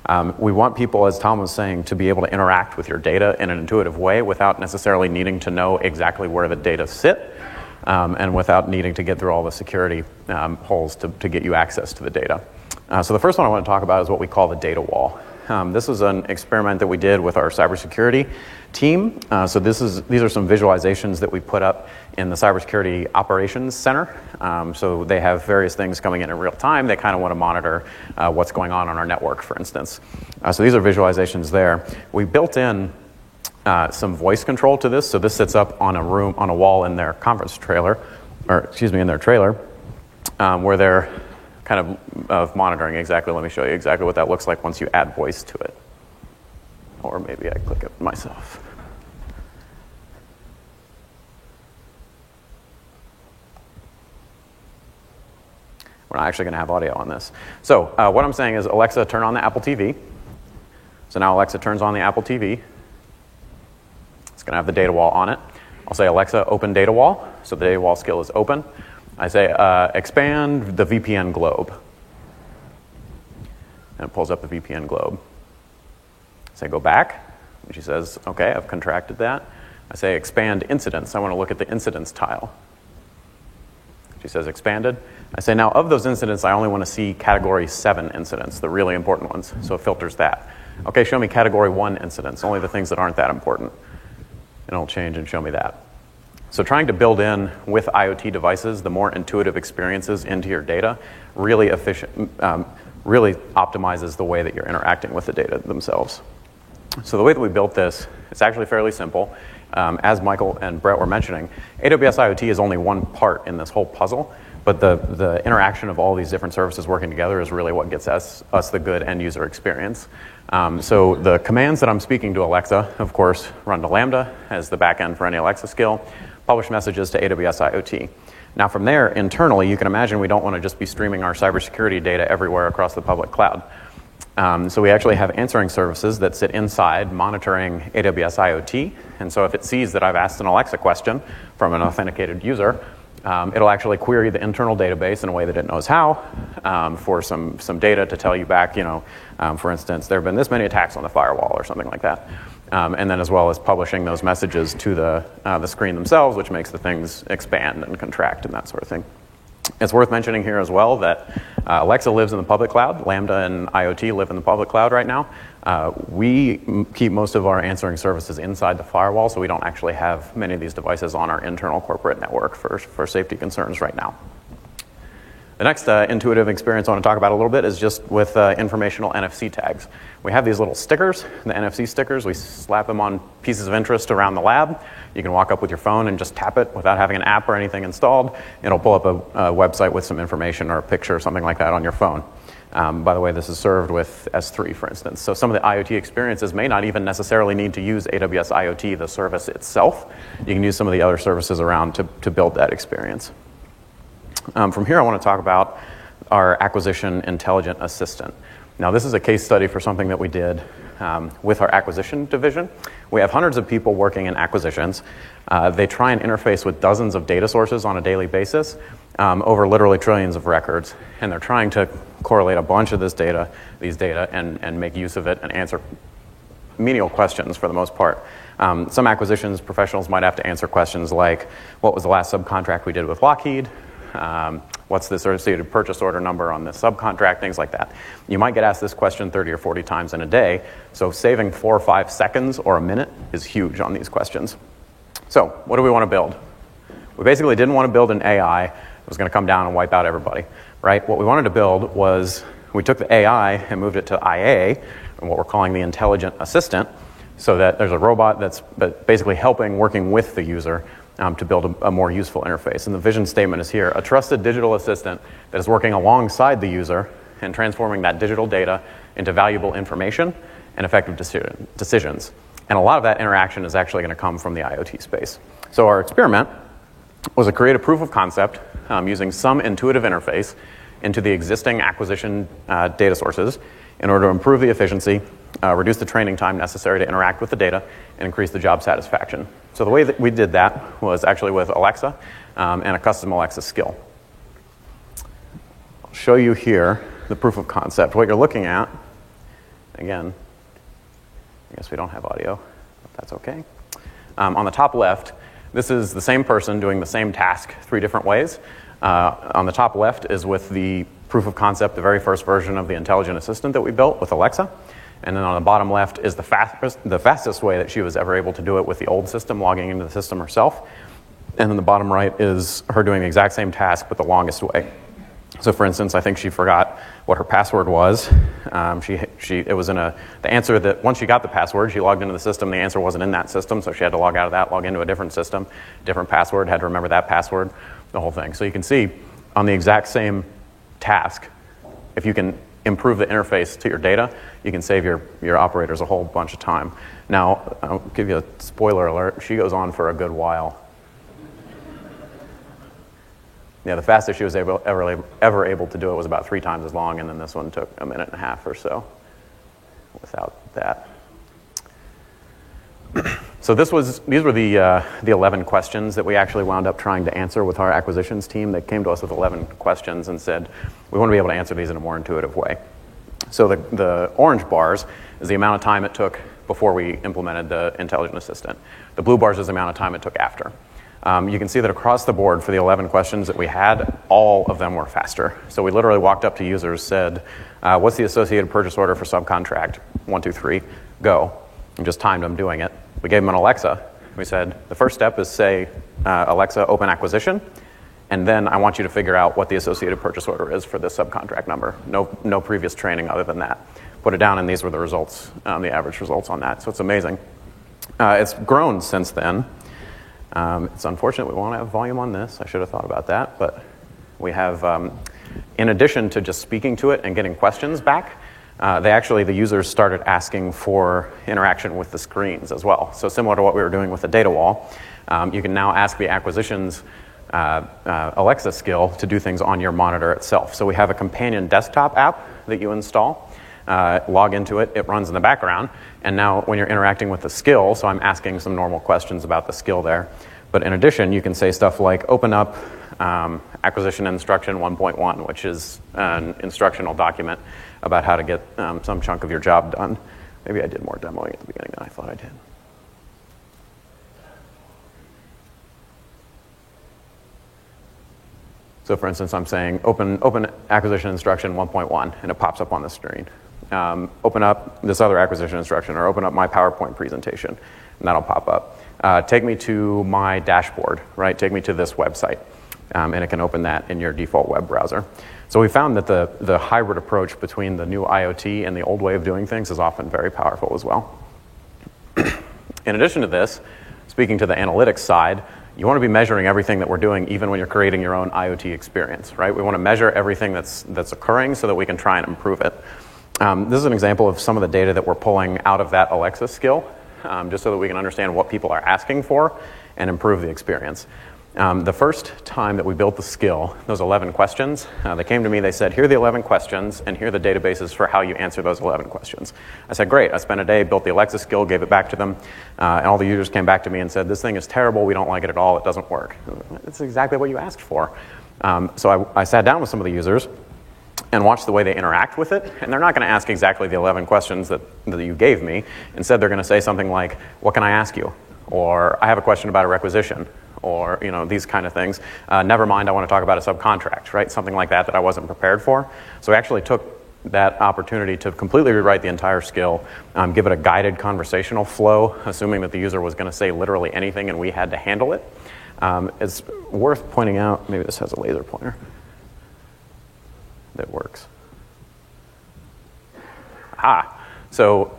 D: Um, we want people, as Tom was saying, to be able to interact with your data in an intuitive way without necessarily needing to know exactly where the data sit um, and without needing to get through all the security um, holes to, to get you access to the data. Uh, so the first one I want to talk about is what we call the data wall. Um, this was an experiment that we did with our cybersecurity team. Uh, so this is, these are some visualizations that we put up in the Cybersecurity Operations Center. Um, so they have various things coming in in real time. They kind of want to monitor uh, what's going on on our network, for instance. Uh, so these are visualizations there. We built in uh, some voice control to this. So this sits up on a room, on a wall in their conference trailer, or excuse me, in their trailer, um, where they're kind of, of monitoring exactly. Let me show you exactly what that looks like once you add voice to it. Or maybe I click it myself. We're not actually going to have audio on this. So uh, what I'm saying is, Alexa, turn on the Apple TV. So now Alexa turns on the Apple TV. It's going to have the data wall on it. I'll say, Alexa, open data wall. So the data wall skill is open. I say, uh, expand the VPN globe. And it pulls up the VPN globe. I say, go back. And she says, okay, I've contracted that. I say, expand incidents. I want to look at the incidents tile. She says, expanded. I say, now of those incidents, I only want to see category seven incidents, the really important ones. So it filters that. Okay, show me category one incidents, only the things that aren't that important. And it'll change and show me that. So, trying to build in with IoT devices the more intuitive experiences into your data really efficient, um, really optimizes the way that you're interacting with the data themselves. So, the way that we built this, it's actually fairly simple. Um, as Michael and Brett were mentioning, AWS IoT is only one part in this whole puzzle, but the, the interaction of all these different services working together is really what gets us, us the good end user experience. Um, so the commands that I'm speaking to Alexa, of course, run to Lambda as the backend for any Alexa skill publish messages to AWS IoT. Now, from there, internally, you can imagine we don't want to just be streaming our cybersecurity data everywhere across the public cloud. Um, so we actually have answering services that sit inside monitoring AWS IoT. And so if it sees that I've asked an Alexa question from an authenticated user, Um, it'll actually query the internal database in a way that it knows how um, for some, some data to tell you back, you know, um, for instance, there have been this many attacks on the firewall or something like that. Um, and then as well as publishing those messages to the, uh, the screen themselves, which makes the things expand and contract and that sort of thing. It's worth mentioning here as well that uh, Alexa lives in the public cloud. Lambda and IoT live in the public cloud right now. Uh, we m- keep most of our answering services inside the firewall, so we don't actually have many of these devices on our internal corporate network for, for safety concerns right now. The next uh, intuitive experience I want to talk about a little bit is just with uh, informational NFC tags. We have these little stickers, the NFC stickers. We slap them on pieces of interest around the lab. You can walk up with your phone and just tap it without having an app or anything installed. It'll pull up a, a website with some information or a picture or something like that on your phone. Um, by the way, this is served with S3, for instance. So some of the IoT experiences may not even necessarily need to use AWS IoT, the service itself. You can use some of the other services around to, to build that experience. Um, from here, I want to talk about our acquisition intelligent assistant. Now, this is a case study for something that we did um, with our acquisition division. We have hundreds of people working in acquisitions. Uh, they try and interface with dozens of data sources on a daily basis um, over literally trillions of records, and they're trying to correlate a bunch of this data, these data, and, and make use of it and answer menial questions for the most part. Um, some acquisitions professionals might have to answer questions like, what was the last subcontract we did with Lockheed? Um, what's the associated purchase order number on this subcontract? Things like that. You might get asked this question 30 or 40 times in a day, so saving four or five seconds or a minute is huge on these questions. So, what do we want to build? We basically didn't want to build an AI that was going to come down and wipe out everybody, right? What we wanted to build was we took the AI and moved it to IA, and what we're calling the intelligent assistant, so that there's a robot that's basically helping, working with the user um, to build a, a, more useful interface. And the vision statement is here a trusted digital assistant that is working alongside the user and transforming that digital data into valuable information and effective deci- decisions. And a lot of that interaction is actually going to come from the IoT space. So, our experiment was to create a proof of concept um, using some intuitive interface into the existing acquisition uh, data sources in order to improve the efficiency, uh, reduce the training time necessary to interact with the data, and increase the job satisfaction. So the way that we did that was actually with Alexa um, and a custom Alexa skill. I'll show you here the proof of concept. What you're looking at, again, I guess we don't have audio, but that's okay. Um, on the top left, this is the same person doing the same task three different ways. Uh, on the top left is with the proof of concept, the very first version of the intelligent assistant that we built with Alexa. And then on the bottom left is the fastest, the fastest way that she was ever able to do it with the old system, logging into the system herself. And then the bottom right is her doing the exact same task, but the longest way. So, for instance, I think she forgot what her password was. Um, she, she, it was in a, the answer that once she got the password, she logged into the system. The answer wasn't in that system, so she had to log out of that, log into a different system, different password, had to remember that password, the whole thing. So you can see on the exact same task, if you can improve the interface to your data, you can save your, your operators a whole bunch of time. Now, I'll give you a spoiler alert, she goes on for a good while. Yeah, the fastest she was able, ever, ever able to do it was about three times as long, and then this one took a minute and a half or so without that. So this was, these were the, uh, the 11 questions that we actually wound up trying to answer with our acquisitions team. They came to us with 11 questions and said, we want to be able to answer these in a more intuitive way. So the, the orange bars is the amount of time it took before we implemented the intelligent assistant. The blue bars is the amount of time it took after. Um, you can see that across the board for the 11 questions that we had, all of them were faster. So we literally walked up to users, said, uh, what's the associated purchase order for subcontract? One, two, three, go. And just timed them doing it. We gave them an Alexa. We said, the first step is say, uh, Alexa, open acquisition, and then I want you to figure out what the associated purchase order is for this subcontract number. No, no previous training other than that. Put it down, and these were the results, um, the average results on that. So it's amazing. Uh, it's grown since then. Um, it's unfortunate we won't have volume on this. I should have thought about that. But we have, um, in addition to just speaking to it and getting questions back, uh, they actually, the users started asking for interaction with the screens as well. So, similar to what we were doing with the data wall, um, you can now ask the acquisitions uh, uh, Alexa skill to do things on your monitor itself. So, we have a companion desktop app that you install. Uh, log into it, it runs in the background. And now, when you're interacting with the skill, so I'm asking some normal questions about the skill there. But in addition, you can say stuff like open up um, Acquisition Instruction 1.1, which is an instructional document about how to get um, some chunk of your job done. Maybe I did more demoing at the beginning than I thought I did. So for instance, I'm saying open, open acquisition instruction 1.1, and it pops up on the screen. Um, open up this other acquisition instruction, or open up my PowerPoint presentation, and that'll pop up. Uh, take me to my dashboard, right? Take me to this website, um, and it can open that in your default web browser. So we found that the, the hybrid approach between the new IoT and the old way of doing things is often very powerful as well. in addition to this, speaking to the analytics side, you want to be measuring everything that we're doing even when you're creating your own IoT experience, right? We want to measure everything that's, that's occurring so that we can try and improve it. Um, this is an example of some of the data that we're pulling out of that Alexa skill, um, just so that we can understand what people are asking for and improve the experience. Um, the first time that we built the skill, those 11 questions, uh, they came to me, they said, Here are the 11 questions, and here are the databases for how you answer those 11 questions. I said, Great. I spent a day, built the Alexa skill, gave it back to them, uh, and all the users came back to me and said, This thing is terrible, we don't like it at all, it doesn't work. That's exactly what you asked for. Um, so I, I sat down with some of the users and watched the way they interact with it, and they're not going to ask exactly the 11 questions that, that you gave me. Instead, they're going to say something like, What can I ask you? Or, I have a question about a requisition or you know these kind of things. Uh, never mind, I want to talk about a subcontract, right? Something like that that I wasn't prepared for. So I actually took that opportunity to completely rewrite the entire skill, um, give it a guided conversational flow, assuming that the user was going to say literally anything and we had to handle it. Um, it's worth pointing out. Maybe this has a laser pointer that works. Ah, so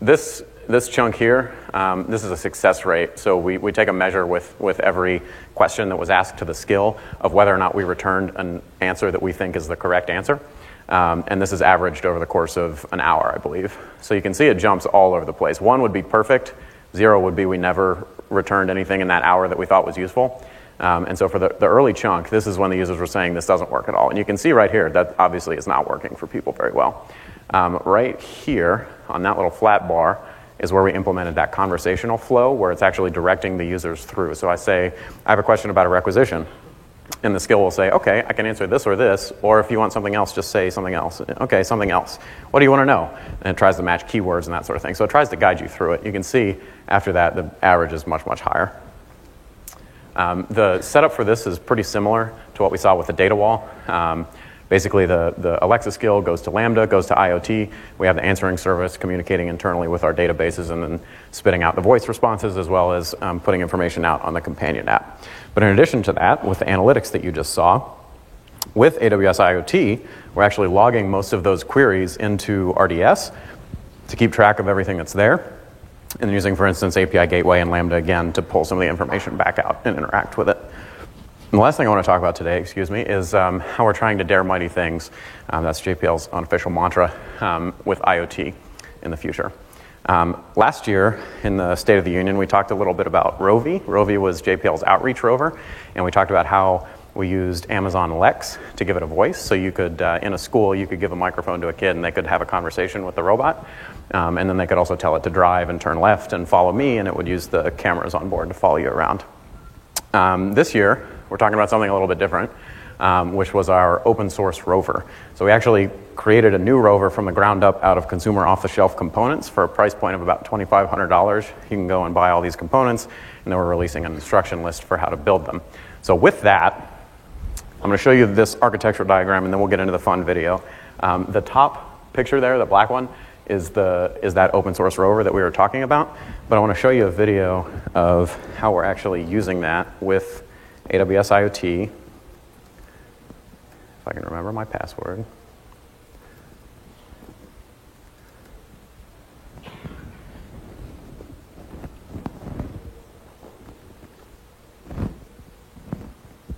D: this this chunk here, um, this is a success rate. So we, we take a measure with, with every question that was asked to the skill of whether or not we returned an answer that we think is the correct answer. Um, and this is averaged over the course of an hour, I believe. So you can see it jumps all over the place. One would be perfect, zero would be we never returned anything in that hour that we thought was useful. Um, and so for the, the early chunk, this is when the users were saying this doesn't work at all. And you can see right here that obviously is not working for people very well. Um, right here on that little flat bar, is where we implemented that conversational flow where it's actually directing the users through. So I say, I have a question about a requisition. And the skill will say, okay, I can answer this or this, or if you want something else, just say something else. Okay, something else. What do you want to know? And it tries to match keywords and that sort of thing. So it tries to guide you through it. You can see after that, the average is much, much higher. Um, the setup for this is pretty similar to what we saw with the data wall. Um, Basically, the, the Alexa skill goes to Lambda, goes to IoT. We have the answering service communicating internally with our databases and then spitting out the voice responses as well as um, putting information out on the companion app. But in addition to that, with the analytics that you just saw, with AWS IoT, we're actually logging most of those queries into RDS to keep track of everything that's there. And then using, for instance, API Gateway and Lambda again to pull some of the information back out and interact with it. And the last thing I want to talk about today, excuse me, is um, how we're trying to dare mighty things. Um, that's JPL's unofficial mantra um, with IoT in the future. Um, last year in the State of the Union, we talked a little bit about ROV-E. ROV-E was JPL's outreach rover, and we talked about how we used Amazon Lex to give it a voice. So you could, uh, in a school, you could give a microphone to a kid and they could have a conversation with the robot. Um, and then they could also tell it to drive and turn left and follow me, and it would use the cameras on board to follow you around. Um, this year, we're talking about something a little bit different, um, which was our open source rover. So we actually created a new rover from the ground up out of consumer off the shelf components for a price point of about $2,500. You can go and buy all these components, and then we're releasing an instruction list for how to build them. So with that, I'm going to show you this architectural diagram, and then we'll get into the fun video. Um, the top picture there, the black one, is, the, is that open source rover that we were talking about. But I want to show you a video of how we're actually using that with AWS IoT. If I can remember my password.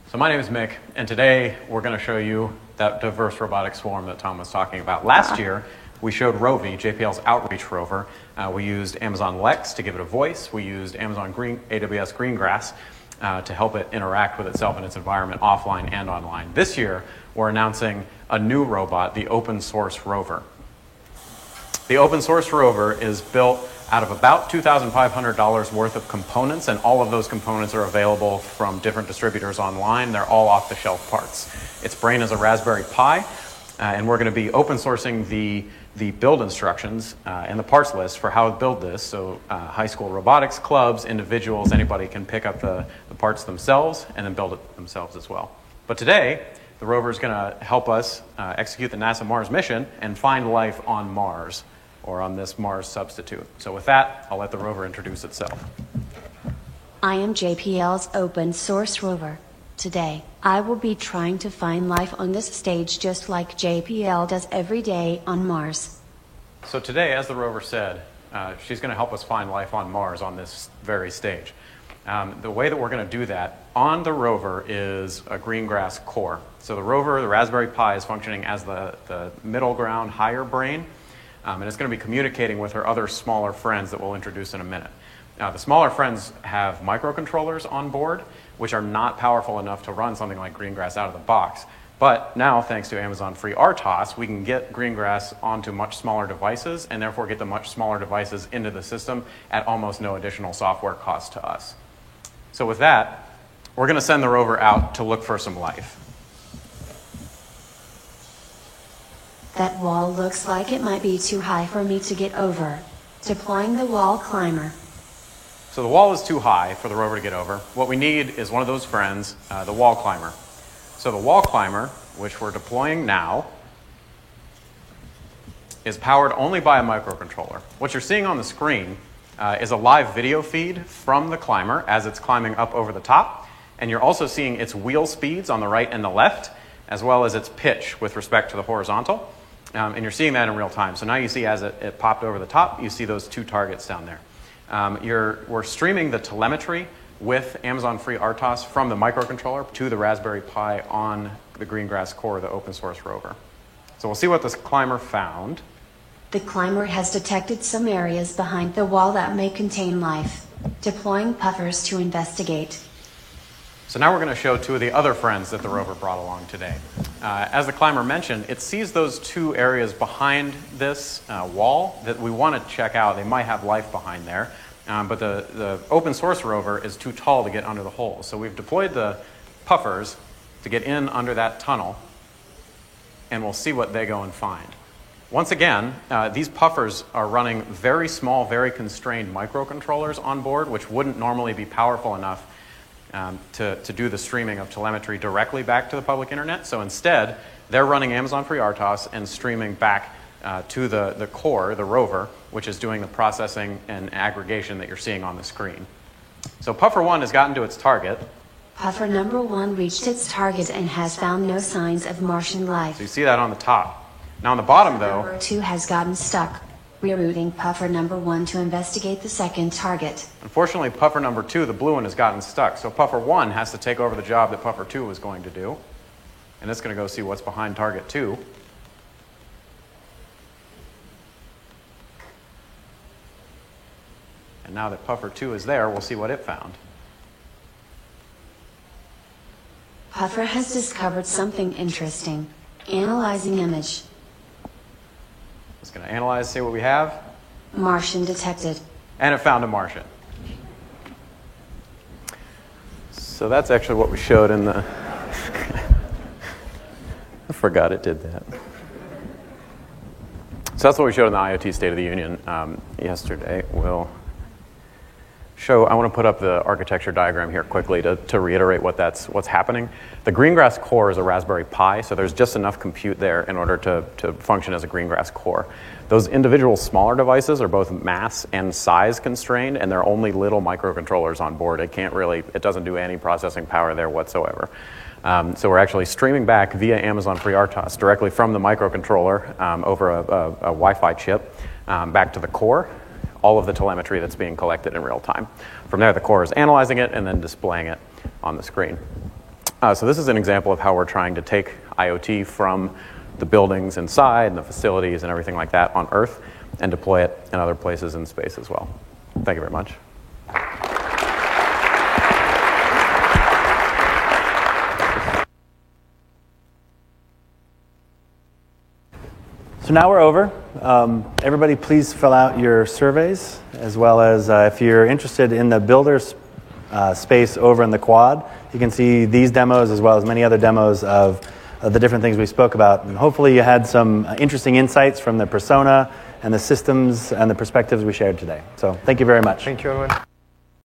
D: So my name is Mick, and today we're going to show you that diverse robotic swarm that Tom was talking about. Last year, we showed ROV-E, JPL's outreach rover. Uh, we used Amazon Lex to give it a voice. We used Amazon Green, AWS Greengrass uh, to help it interact with itself and its environment offline and online. This year, we're announcing a new robot, the open source rover. The open source rover is built out of about $2,500 worth of components, and all of those components are available from different distributors online. They're all off the shelf parts. Its brain is a Raspberry Pi, uh, and we're going to be open sourcing the, the build instructions uh, and the parts list for how to build this. So, uh, high school robotics clubs, individuals, anybody can pick up the, the parts themselves and then build it themselves as well. But today, the rover is going to help us uh, execute the NASA Mars mission and find life on Mars or on this Mars substitute. So, with that, I'll let the rover introduce itself.
E: I am JPL's open source rover. Today, I will be trying to find life on this stage just like JPL does every day on Mars.
D: So, today, as the rover said, uh, she's going to help us find life on Mars on this very stage. Um, the way that we're going to do that on the rover is a Greengrass core. So, the rover, the Raspberry Pi, is functioning as the, the middle ground higher brain um, and it's going to be communicating with her other smaller friends that we'll introduce in a minute. Now, the smaller friends have microcontrollers on board, which are not powerful enough to run something like Greengrass out of the box. But now, thanks to Amazon Free RTOS, we can get Greengrass onto much smaller devices and therefore get the much smaller devices into the system at almost no additional software cost to us. So, with that, we're going to send the rover out to look for some life.
E: That wall looks like it might be too high for me to get over. Deploying the wall climber.
D: So the wall is too high for the rover to get over. What we need is one of those friends, uh, the wall climber. So the wall climber, which we're deploying now, is powered only by a microcontroller. What you're seeing on the screen uh, is a live video feed from the climber as it's climbing up over the top. And you're also seeing its wheel speeds on the right and the left, as well as its pitch with respect to the horizontal. Um, and you're seeing that in real time. So now you see as it, it popped over the top, you see those two targets down there. Um, we're streaming the telemetry with Amazon Free RTOS from the microcontroller to the Raspberry Pi on the Greengrass core, the open source rover. So we'll see what this climber found.
E: The climber has detected some areas behind the wall that may contain life. Deploying puffers to investigate.
D: So now we're going to show two of the other friends that the rover brought along today. Uh, as the climber mentioned, it sees those two areas behind this uh, wall that we want to check out. They might have life behind there, um, but the, the open source rover is too tall to get under the hole. So we've deployed the puffers to get in under that tunnel, and we'll see what they go and find. Once again, uh, these puffers are running very small, very constrained microcontrollers on board, which wouldn't normally be powerful enough um, to, to do the streaming of telemetry directly back to the public internet. So instead, they're running Amazon Free RTOS and streaming back uh, to the, the core, the rover, which is doing the processing and aggregation that you're seeing on the screen. So Puffer 1 has gotten to its target.
E: Puffer number 1 reached its target and has found no signs of Martian life.
D: So you see that on the top. Now on the bottom, though.
E: Number 2 has gotten stuck. Rerouting puffer number one to investigate the second target.
D: Unfortunately, puffer number two, the blue one, has gotten stuck. So puffer one has to take over the job that puffer two was going to do. And it's going to go see what's behind target two. And now that puffer two is there, we'll see what it found.
E: Puffer has discovered something interesting. Analyzing image.
D: Going to analyze, see what we have.
E: Martian detected.
D: And it found a Martian. So that's actually what we showed in the. I forgot it did that. So that's what we showed in the IoT State of the Union um, yesterday. We'll show, I want to put up the architecture diagram here quickly to, to reiterate what that's, what's happening. The Greengrass core is a Raspberry Pi, so there's just enough compute there in order to, to function as a Greengrass core. Those individual smaller devices are both mass and size constrained, and they're only little microcontrollers on board. It can't really, it doesn't do any processing power there whatsoever. Um, so we're actually streaming back via Amazon Free RTOS directly from the microcontroller um, over a, a, a Wi-Fi chip um, back to the core, all of the telemetry that's being collected in real time. From there, the core is analyzing it and then displaying it on the screen. Uh, so this is an example of how we're trying to take IoT from the buildings inside and the facilities and everything like that on Earth and deploy it in other places in space as well. Thank you very much.
B: So now we're over. Um, everybody, please fill out your surveys, as well as uh, if you're interested in the builders uh, space over in the quad, you can see these demos as well as many other demos of, of the different things we spoke about. And hopefully, you had some uh, interesting insights from the persona and the systems and the perspectives we shared today. So, thank you very much.
A: Thank you, everyone.